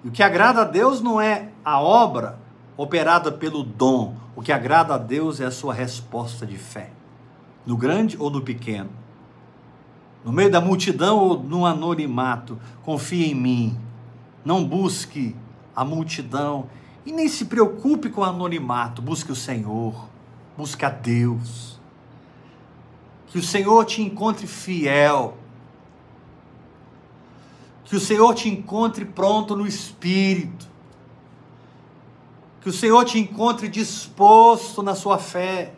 E o que agrada a Deus não é a obra operada pelo dom. O que agrada a Deus é a sua resposta de fé, no grande ou no pequeno. No meio da multidão ou no anonimato, confie em mim. Não busque a multidão e nem se preocupe com o anonimato. Busque o Senhor, busque a Deus. Que o Senhor te encontre fiel que o Senhor te encontre pronto no espírito. Que o Senhor te encontre disposto na sua fé.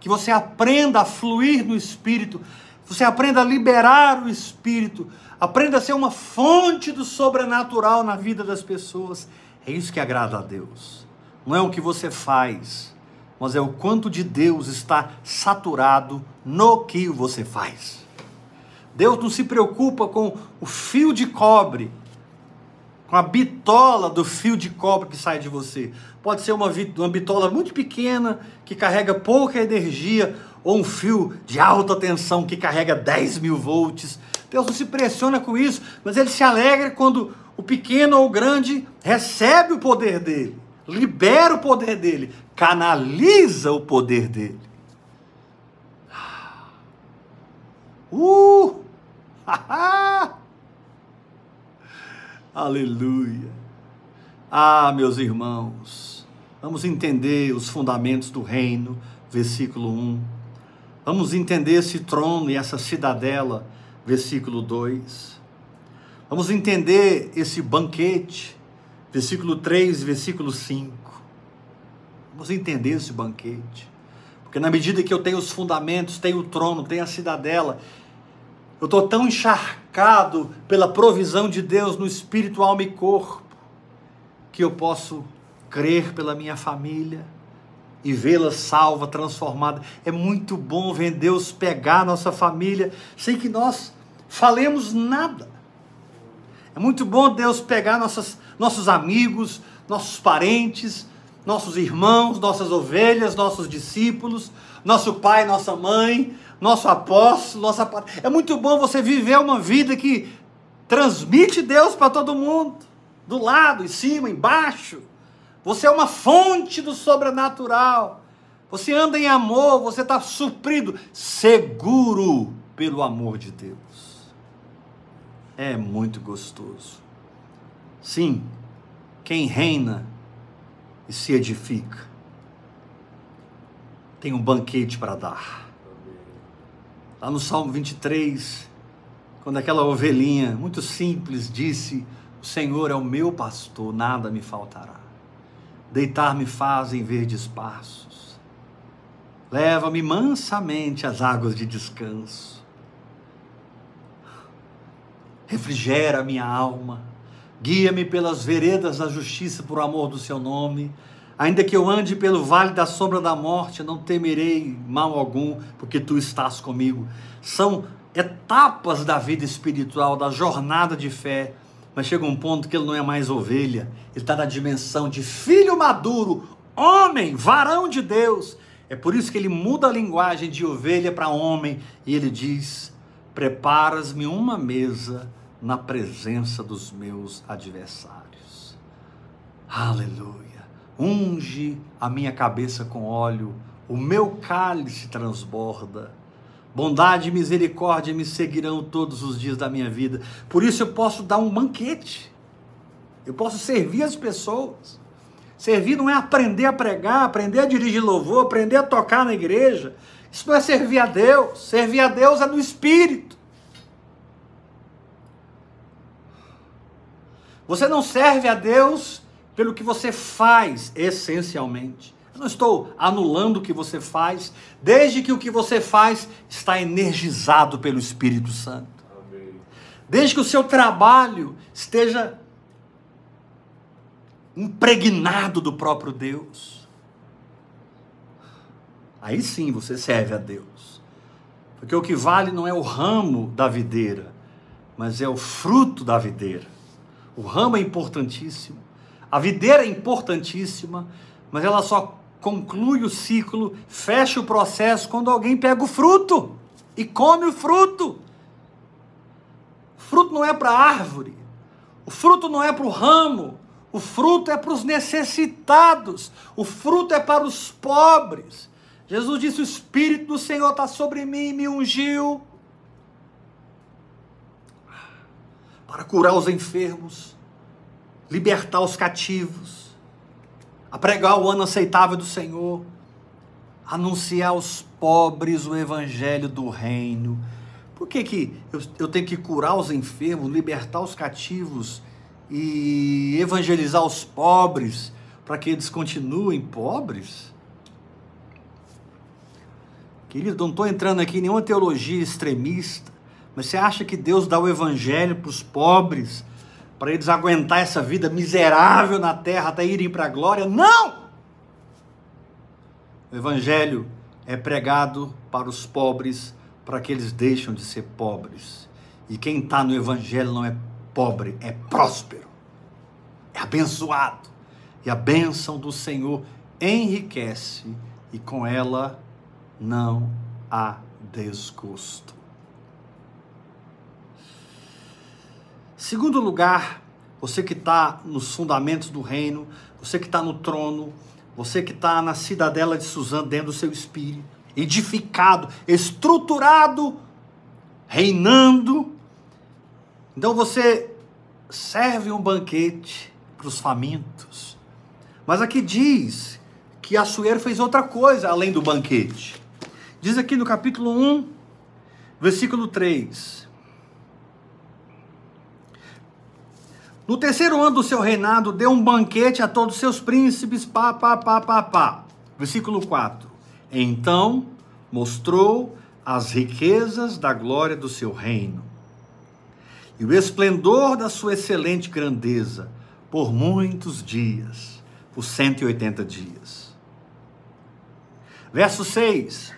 Que você aprenda a fluir no espírito. Você aprenda a liberar o espírito. Aprenda a ser uma fonte do sobrenatural na vida das pessoas. É isso que agrada a Deus. Não é o que você faz, mas é o quanto de Deus está saturado no que você faz. Deus não se preocupa com o fio de cobre, com a bitola do fio de cobre que sai de você. Pode ser uma, uma bitola muito pequena, que carrega pouca energia, ou um fio de alta tensão que carrega 10 mil volts. Deus não se pressiona com isso, mas ele se alegra quando o pequeno ou o grande recebe o poder dele, libera o poder dele, canaliza o poder dele. Uh! Aleluia. Ah, meus irmãos, vamos entender os fundamentos do reino, versículo 1. Vamos entender esse trono e essa cidadela, versículo 2. Vamos entender esse banquete, versículo 3, versículo 5. Vamos entender esse banquete. Porque na medida que eu tenho os fundamentos, tenho o trono, tenho a cidadela, eu estou tão encharcado pela provisão de Deus no espírito, alma e corpo, que eu posso crer pela minha família e vê-la salva, transformada. É muito bom ver Deus pegar nossa família sem que nós falemos nada. É muito bom Deus pegar nossas, nossos amigos, nossos parentes, nossos irmãos, nossas ovelhas, nossos discípulos, nosso pai, nossa mãe, nosso apóstolo, nossa É muito bom você viver uma vida que transmite Deus para todo mundo, do lado, em cima, embaixo. Você é uma fonte do sobrenatural. Você anda em amor, você está suprido, seguro pelo amor de Deus. É muito gostoso. Sim, quem reina e se edifica tem um banquete para dar. Lá no Salmo 23, quando aquela ovelhinha muito simples disse: O Senhor é o meu pastor, nada me faltará. Deitar-me faz em verdes passos. Leva-me mansamente às águas de descanso. Refrigera minha alma. Guia-me pelas veredas da justiça por amor do seu nome. Ainda que eu ande pelo vale da sombra da morte, não temerei mal algum, porque tu estás comigo. São etapas da vida espiritual, da jornada de fé, mas chega um ponto que ele não é mais ovelha, ele está na dimensão de filho maduro, homem, varão de Deus. É por isso que ele muda a linguagem de ovelha para homem e ele diz: Preparas-me uma mesa na presença dos meus adversários. Aleluia unge a minha cabeça com óleo, o meu cálice transborda. Bondade e misericórdia me seguirão todos os dias da minha vida. Por isso eu posso dar um banquete. Eu posso servir as pessoas. Servir não é aprender a pregar, aprender a dirigir louvor, aprender a tocar na igreja. Isso não é servir a Deus. Servir a Deus é no espírito. Você não serve a Deus pelo que você faz essencialmente. Eu não estou anulando o que você faz, desde que o que você faz está energizado pelo Espírito Santo. desde que o seu trabalho esteja impregnado do próprio Deus. Aí sim você serve a Deus. Porque o que vale não é o ramo da videira, mas é o fruto da videira. O ramo é importantíssimo, a videira é importantíssima, mas ela só conclui o ciclo, fecha o processo quando alguém pega o fruto e come o fruto. O fruto não é para a árvore, o fruto não é para o ramo, o fruto é para os necessitados, o fruto é para os pobres. Jesus disse: O Espírito do Senhor está sobre mim e me ungiu para curar os enfermos, libertar os cativos, a pregar o ano aceitável do Senhor, anunciar aos pobres o evangelho do reino. Por que, que eu, eu tenho que curar os enfermos, libertar os cativos e evangelizar os pobres para que eles continuem pobres? Querido, não estou entrando aqui em nenhuma teologia extremista, mas você acha que Deus dá o evangelho para os pobres, para eles aguentar essa vida miserável na terra até irem para a glória? Não! O evangelho é pregado para os pobres, para que eles deixem de ser pobres. E quem está no evangelho não é pobre, é próspero, é abençoado. E a bênção do Senhor enriquece e com ela não há desgosto. Segundo lugar, você que está nos fundamentos do reino, você que está no trono, você que está na cidadela de Suzã, dentro do seu espírito, edificado, estruturado, reinando. Então você serve um banquete para os famintos. Mas aqui diz que Assuero fez outra coisa além do banquete. Diz aqui no capítulo 1, versículo 3. No terceiro ano do seu reinado, deu um banquete a todos os seus príncipes, pá, pá, pá, pá, pá. Versículo 4. Então mostrou as riquezas da glória do seu reino e o esplendor da sua excelente grandeza por muitos dias, por 180 dias. Verso 6.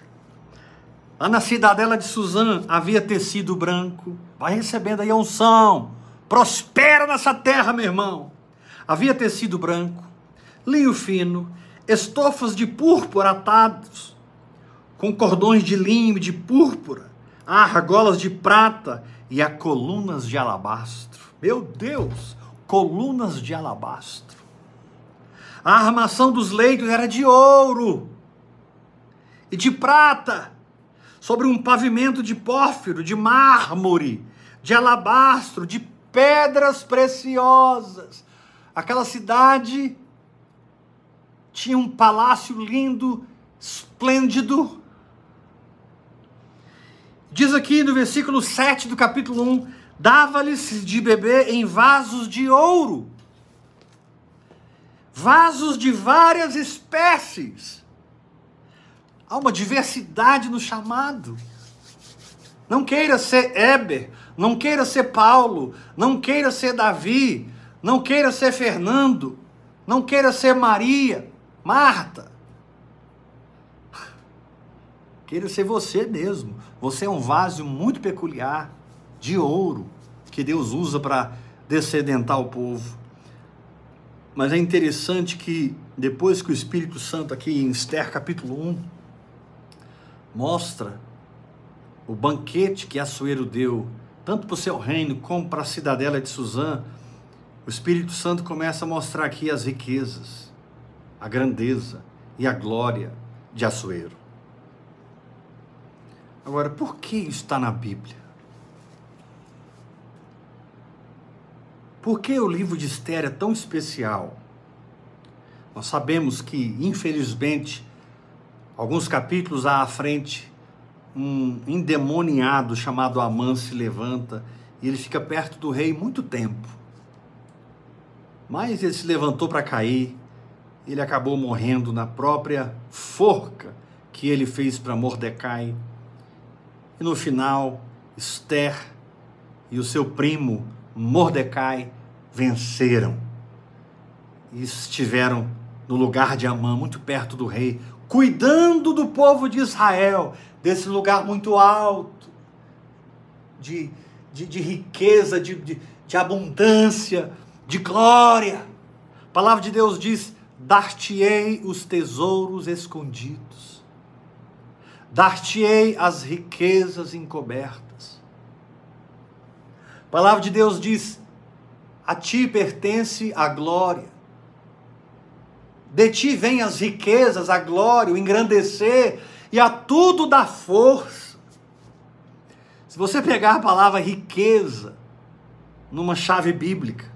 Lá na cidadela de Suzã havia tecido branco. Vai recebendo aí a unção. Prospera nessa terra, meu irmão. Havia tecido branco, linho fino, estofas de púrpura atados, com cordões de linho e de púrpura, argolas de prata e a colunas de alabastro. Meu Deus, colunas de alabastro. A armação dos leitos era de ouro e de prata sobre um pavimento de pórfiro, de mármore, de alabastro, de pedras preciosas. Aquela cidade tinha um palácio lindo, esplêndido. Diz aqui no versículo 7 do capítulo 1: dava-lhes de beber em vasos de ouro, vasos de várias espécies Há uma diversidade no chamado. Não queira ser Eber, não queira ser Paulo, não queira ser Davi, não queira ser Fernando, não queira ser Maria, Marta. Queira ser você mesmo. Você é um vaso muito peculiar de ouro que Deus usa para descedentar o povo. Mas é interessante que depois que o Espírito Santo aqui em Esther capítulo 1 mostra o banquete que Assuero deu, tanto para o seu reino como para a cidadela de Suzã, o Espírito Santo começa a mostrar aqui as riquezas, a grandeza e a glória de Assuero. Agora, por que isso está na Bíblia? Por que o livro de Esther é tão especial? Nós sabemos que, infelizmente, Alguns capítulos à frente, um endemoniado chamado Amã se levanta e ele fica perto do rei muito tempo. Mas ele se levantou para cair, ele acabou morrendo na própria forca que ele fez para Mordecai. E no final, Esther e o seu primo Mordecai venceram e estiveram no lugar de Amã, muito perto do rei, cuidando do povo de Israel, desse lugar muito alto, de, de, de riqueza, de, de, de abundância, de glória. A palavra de Deus diz: Dar-te-ei os tesouros escondidos, dar-te-ei as riquezas encobertas. A palavra de Deus diz: A ti pertence a glória. De ti vêm as riquezas, a glória, o engrandecer e a tudo dá força. Se você pegar a palavra riqueza numa chave bíblica,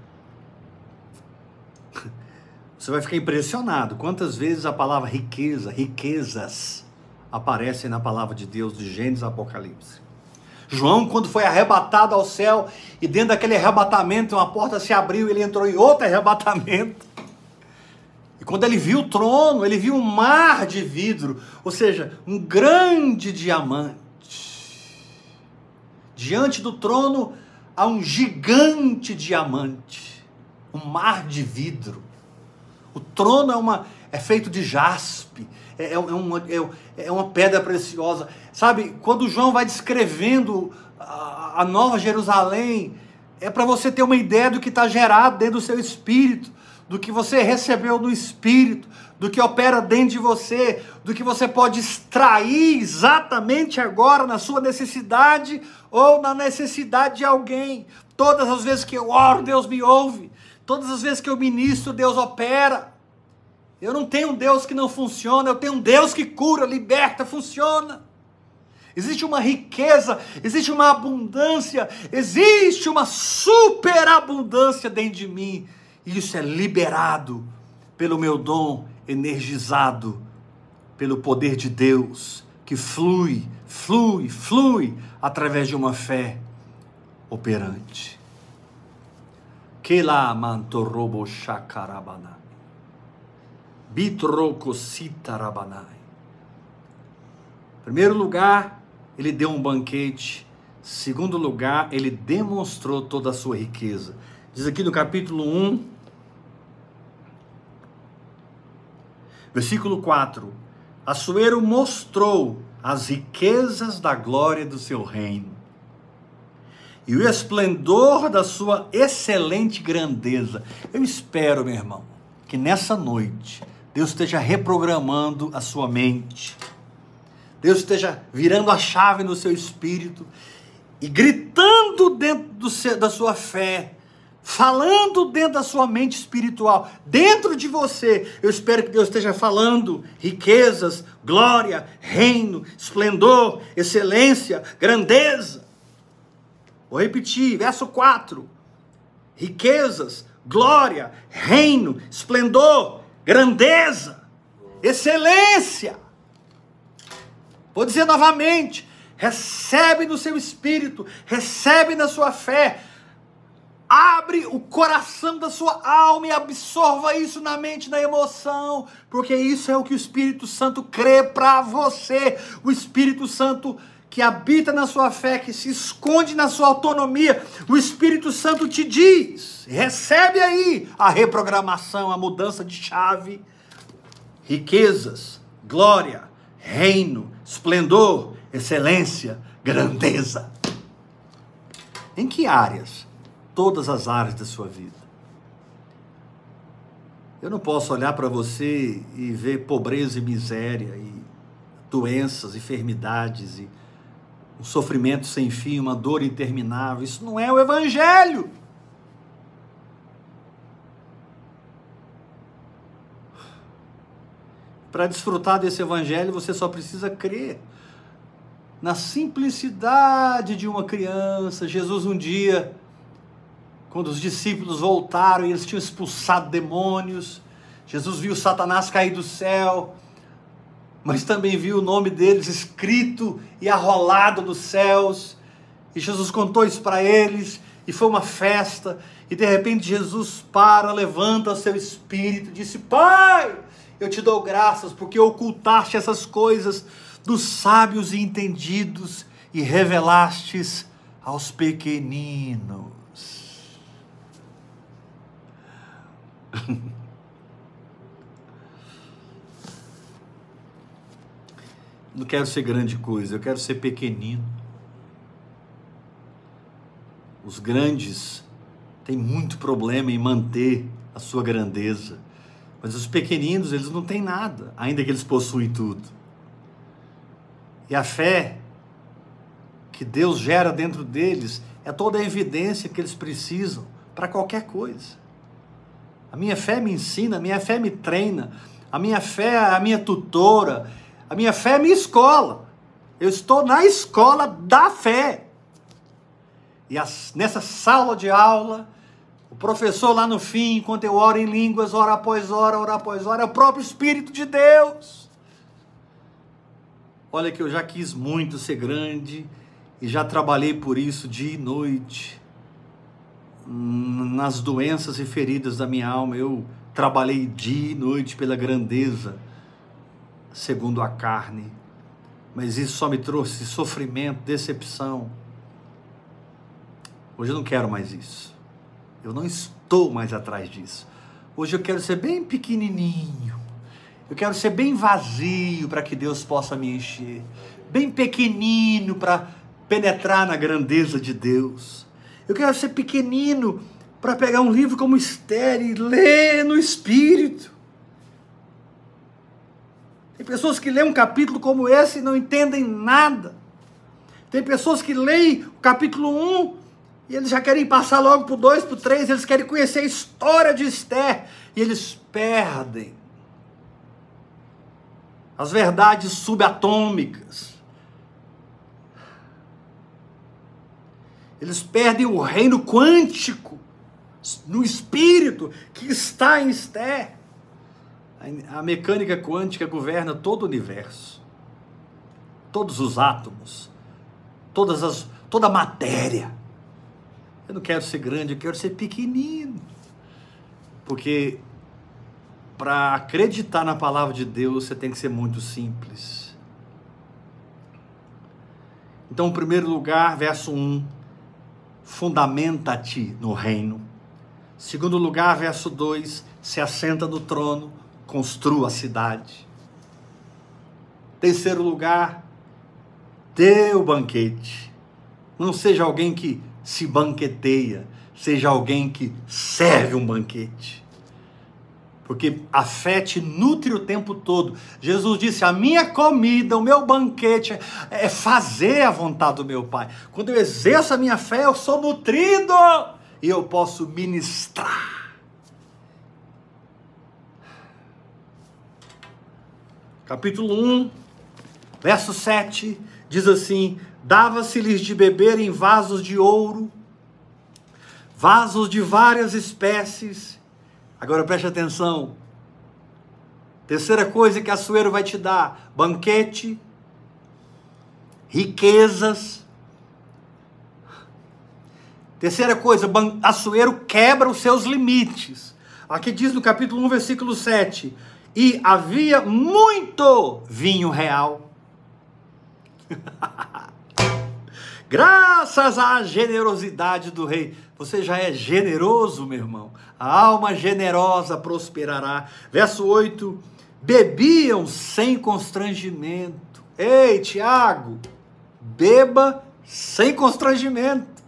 você vai ficar impressionado quantas vezes a palavra riqueza, riquezas, aparecem na palavra de Deus de Gênesis Apocalipse. João, quando foi arrebatado ao céu, e dentro daquele arrebatamento, uma porta se abriu ele entrou em outro arrebatamento. E quando ele viu o trono, ele viu um mar de vidro, ou seja, um grande diamante. Diante do trono há um gigante diamante, um mar de vidro. O trono é, uma, é feito de jaspe, é, é, uma, é, é uma pedra preciosa. Sabe, quando João vai descrevendo a, a Nova Jerusalém, é para você ter uma ideia do que está gerado dentro do seu espírito do que você recebeu no Espírito, do que opera dentro de você, do que você pode extrair exatamente agora na sua necessidade ou na necessidade de alguém. Todas as vezes que eu oro, Deus me ouve. Todas as vezes que eu ministro, Deus opera. Eu não tenho um Deus que não funciona, eu tenho um Deus que cura, liberta, funciona. Existe uma riqueza, existe uma abundância, existe uma superabundância dentro de mim isso é liberado pelo meu dom energizado pelo poder de Deus que flui, flui, flui através de uma fé operante. Que lá mantorobo shakarabanai. Bitrococitarabanai. Primeiro lugar, ele deu um banquete. Segundo lugar, ele demonstrou toda a sua riqueza. Diz aqui no capítulo 1, versículo 4: Assuero mostrou as riquezas da glória do seu reino e o esplendor da sua excelente grandeza. Eu espero, meu irmão, que nessa noite Deus esteja reprogramando a sua mente. Deus esteja virando a chave no seu espírito e gritando dentro seu, da sua fé falando dentro da sua mente espiritual, dentro de você. Eu espero que Deus esteja falando riquezas, glória, reino, esplendor, excelência, grandeza. Vou repetir, verso 4. Riquezas, glória, reino, esplendor, grandeza, excelência. Vou dizer novamente: recebe no seu espírito, recebe na sua fé, Abre o coração da sua alma e absorva isso na mente, na emoção, porque isso é o que o Espírito Santo crê para você. O Espírito Santo que habita na sua fé, que se esconde na sua autonomia, o Espírito Santo te diz: recebe aí a reprogramação, a mudança de chave, riquezas, glória, reino, esplendor, excelência, grandeza. Em que áreas todas as áreas da sua vida. Eu não posso olhar para você e ver pobreza e miséria, e doenças, enfermidades, e um sofrimento sem fim, uma dor interminável. Isso não é o Evangelho. Para desfrutar desse Evangelho, você só precisa crer na simplicidade de uma criança. Jesus um dia quando os discípulos voltaram e eles tinham expulsado demônios, Jesus viu Satanás cair do céu, mas também viu o nome deles escrito e arrolado nos céus. E Jesus contou isso para eles, e foi uma festa. E de repente Jesus para, levanta o seu espírito, disse: Pai, eu te dou graças porque ocultaste essas coisas dos sábios e entendidos e revelastes aos pequeninos. Não quero ser grande coisa, eu quero ser pequenino. Os grandes têm muito problema em manter a sua grandeza. Mas os pequeninos, eles não têm nada, ainda que eles possuem tudo. E a fé que Deus gera dentro deles é toda a evidência que eles precisam para qualquer coisa. A minha fé me ensina, a minha fé me treina, a minha fé é a minha tutora, a minha fé é minha escola. Eu estou na escola da fé. E as, nessa sala de aula, o professor lá no fim, enquanto eu oro em línguas, hora após hora, hora após hora, é o próprio Espírito de Deus. Olha que eu já quis muito ser grande e já trabalhei por isso dia e noite. Nas doenças e feridas da minha alma, eu trabalhei dia e noite pela grandeza, segundo a carne. Mas isso só me trouxe sofrimento, decepção. Hoje eu não quero mais isso. Eu não estou mais atrás disso. Hoje eu quero ser bem pequenininho. Eu quero ser bem vazio para que Deus possa me encher. Bem pequenino para penetrar na grandeza de Deus. Eu quero ser pequenino para pegar um livro como Esther e ler no Espírito. Tem pessoas que leem um capítulo como esse e não entendem nada. Tem pessoas que leem o capítulo 1 e eles já querem passar logo para o 2, para o 3, eles querem conhecer a história de Esther. E eles perdem as verdades subatômicas. Eles perdem o reino quântico no espírito que está em Esther. A mecânica quântica governa todo o universo, todos os átomos, todas as, toda a matéria. Eu não quero ser grande, eu quero ser pequenino. Porque para acreditar na palavra de Deus, você tem que ser muito simples. Então, em primeiro lugar, verso 1, fundamenta-te no reino. Segundo lugar, verso 2, se assenta no trono, construa a cidade. Terceiro lugar, dê o banquete. Não seja alguém que se banqueteia, seja alguém que serve um banquete. Porque a fé te nutre o tempo todo. Jesus disse: A minha comida, o meu banquete é fazer a vontade do meu Pai. Quando eu exerço a minha fé, eu sou nutrido e eu posso ministrar. Capítulo 1, verso 7 diz assim: Dava-se-lhes de beber em vasos de ouro, vasos de várias espécies. Agora preste atenção. Terceira coisa que Açoeiro vai te dar: banquete, riquezas. Terceira coisa, Açoeiro quebra os seus limites. Aqui diz no capítulo 1, versículo 7: E havia muito vinho real. Graças à generosidade do rei. Você já é generoso, meu irmão. A alma generosa prosperará. Verso 8: Bebiam sem constrangimento. Ei, Tiago, beba sem constrangimento.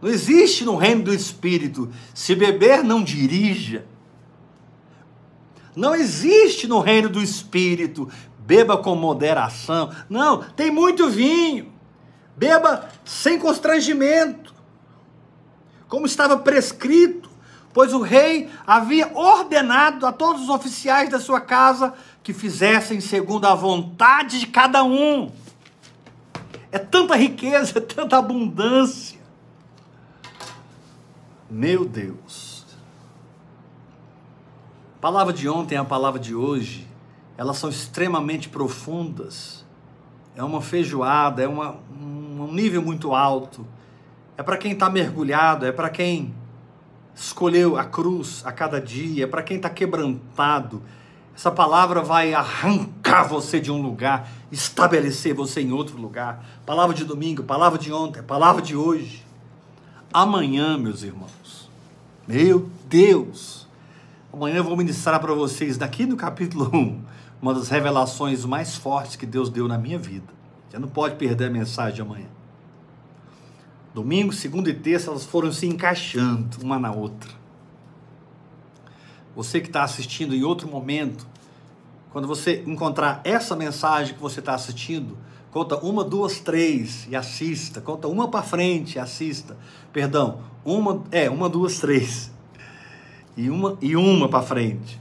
Não existe no reino do Espírito. Se beber, não dirija. Não existe no reino do Espírito beba com moderação. Não, tem muito vinho. Beba sem constrangimento, como estava prescrito, pois o rei havia ordenado a todos os oficiais da sua casa que fizessem segundo a vontade de cada um. É tanta riqueza, é tanta abundância. Meu Deus. A palavra de ontem é a palavra de hoje elas são extremamente profundas. É uma feijoada, é uma, um nível muito alto. É para quem está mergulhado, é para quem escolheu a cruz a cada dia, é para quem está quebrantado. Essa palavra vai arrancar você de um lugar, estabelecer você em outro lugar. Palavra de domingo, palavra de ontem, palavra de hoje. Amanhã, meus irmãos, meu Deus, amanhã eu vou ministrar para vocês, daqui no capítulo 1, uma das revelações mais fortes que Deus deu na minha vida. Você não pode perder a mensagem de amanhã. Domingo, segunda e terça, elas foram se encaixando uma na outra. Você que está assistindo em outro momento, quando você encontrar essa mensagem que você está assistindo, conta uma, duas, três e assista. Conta uma para frente e assista. Perdão, uma, é, uma, duas, três. E uma, e uma para frente.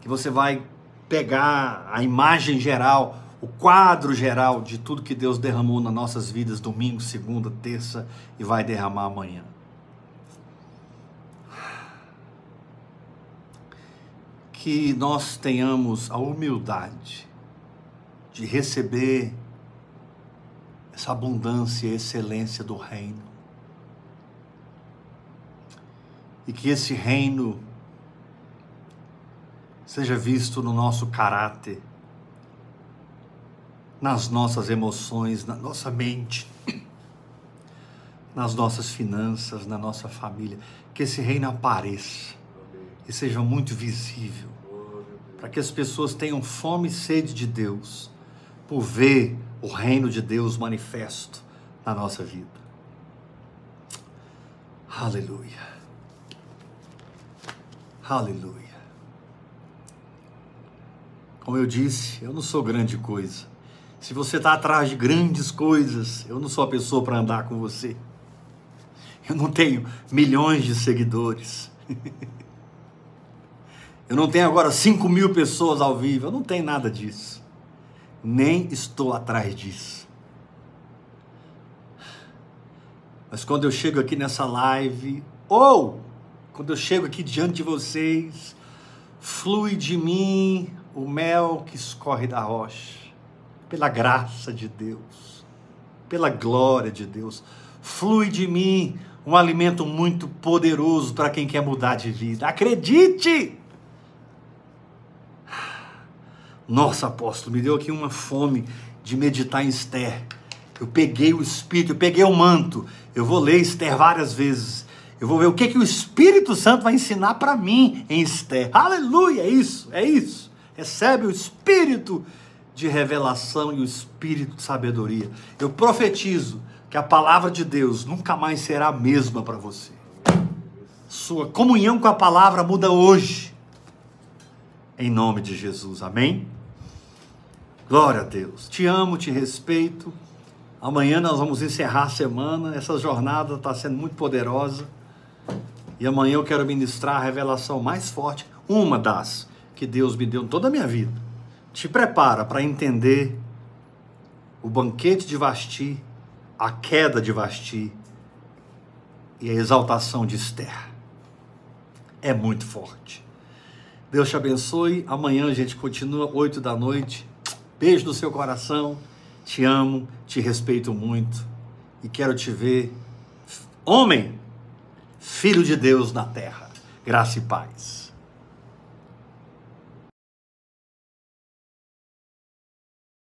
Que você vai pegar a imagem geral, o quadro geral de tudo que Deus derramou nas nossas vidas domingo, segunda, terça e vai derramar amanhã. que nós tenhamos a humildade de receber essa abundância e excelência do reino. E que esse reino seja visto no nosso caráter, nas nossas emoções, na nossa mente, nas nossas finanças, na nossa família. Que esse reino apareça e seja muito visível, para que as pessoas tenham fome e sede de Deus, por ver o reino de Deus manifesto na nossa vida. Aleluia. Aleluia. Como eu disse, eu não sou grande coisa. Se você está atrás de grandes coisas, eu não sou a pessoa para andar com você. Eu não tenho milhões de seguidores. Eu não tenho agora 5 mil pessoas ao vivo. Eu não tenho nada disso. Nem estou atrás disso. Mas quando eu chego aqui nessa live, ou quando eu chego aqui diante de vocês, flui de mim o mel que escorre da rocha, pela graça de Deus, pela glória de Deus. Flui de mim um alimento muito poderoso para quem quer mudar de vida. Acredite! Nossa, apóstolo, me deu aqui uma fome de meditar em Esther. Eu peguei o Espírito, eu peguei o manto. Eu vou ler Esther várias vezes. Eu vou ver o que, que o Espírito Santo vai ensinar para mim em Esther. Aleluia! É isso, é isso. Recebe o Espírito de revelação e o Espírito de sabedoria. Eu profetizo que a palavra de Deus nunca mais será a mesma para você. Sua comunhão com a palavra muda hoje. Em nome de Jesus. Amém? Glória a Deus. Te amo, te respeito. Amanhã nós vamos encerrar a semana. Essa jornada está sendo muito poderosa. E amanhã eu quero ministrar a revelação mais forte, uma das que Deus me deu toda a minha vida. Te prepara para entender o banquete de Vasti, a queda de Vasti e a exaltação de Esther. É muito forte. Deus te abençoe. Amanhã a gente continua, 8 da noite. Beijo no seu coração. Te amo, te respeito muito e quero te ver homem, filho de Deus na terra. Graça e paz.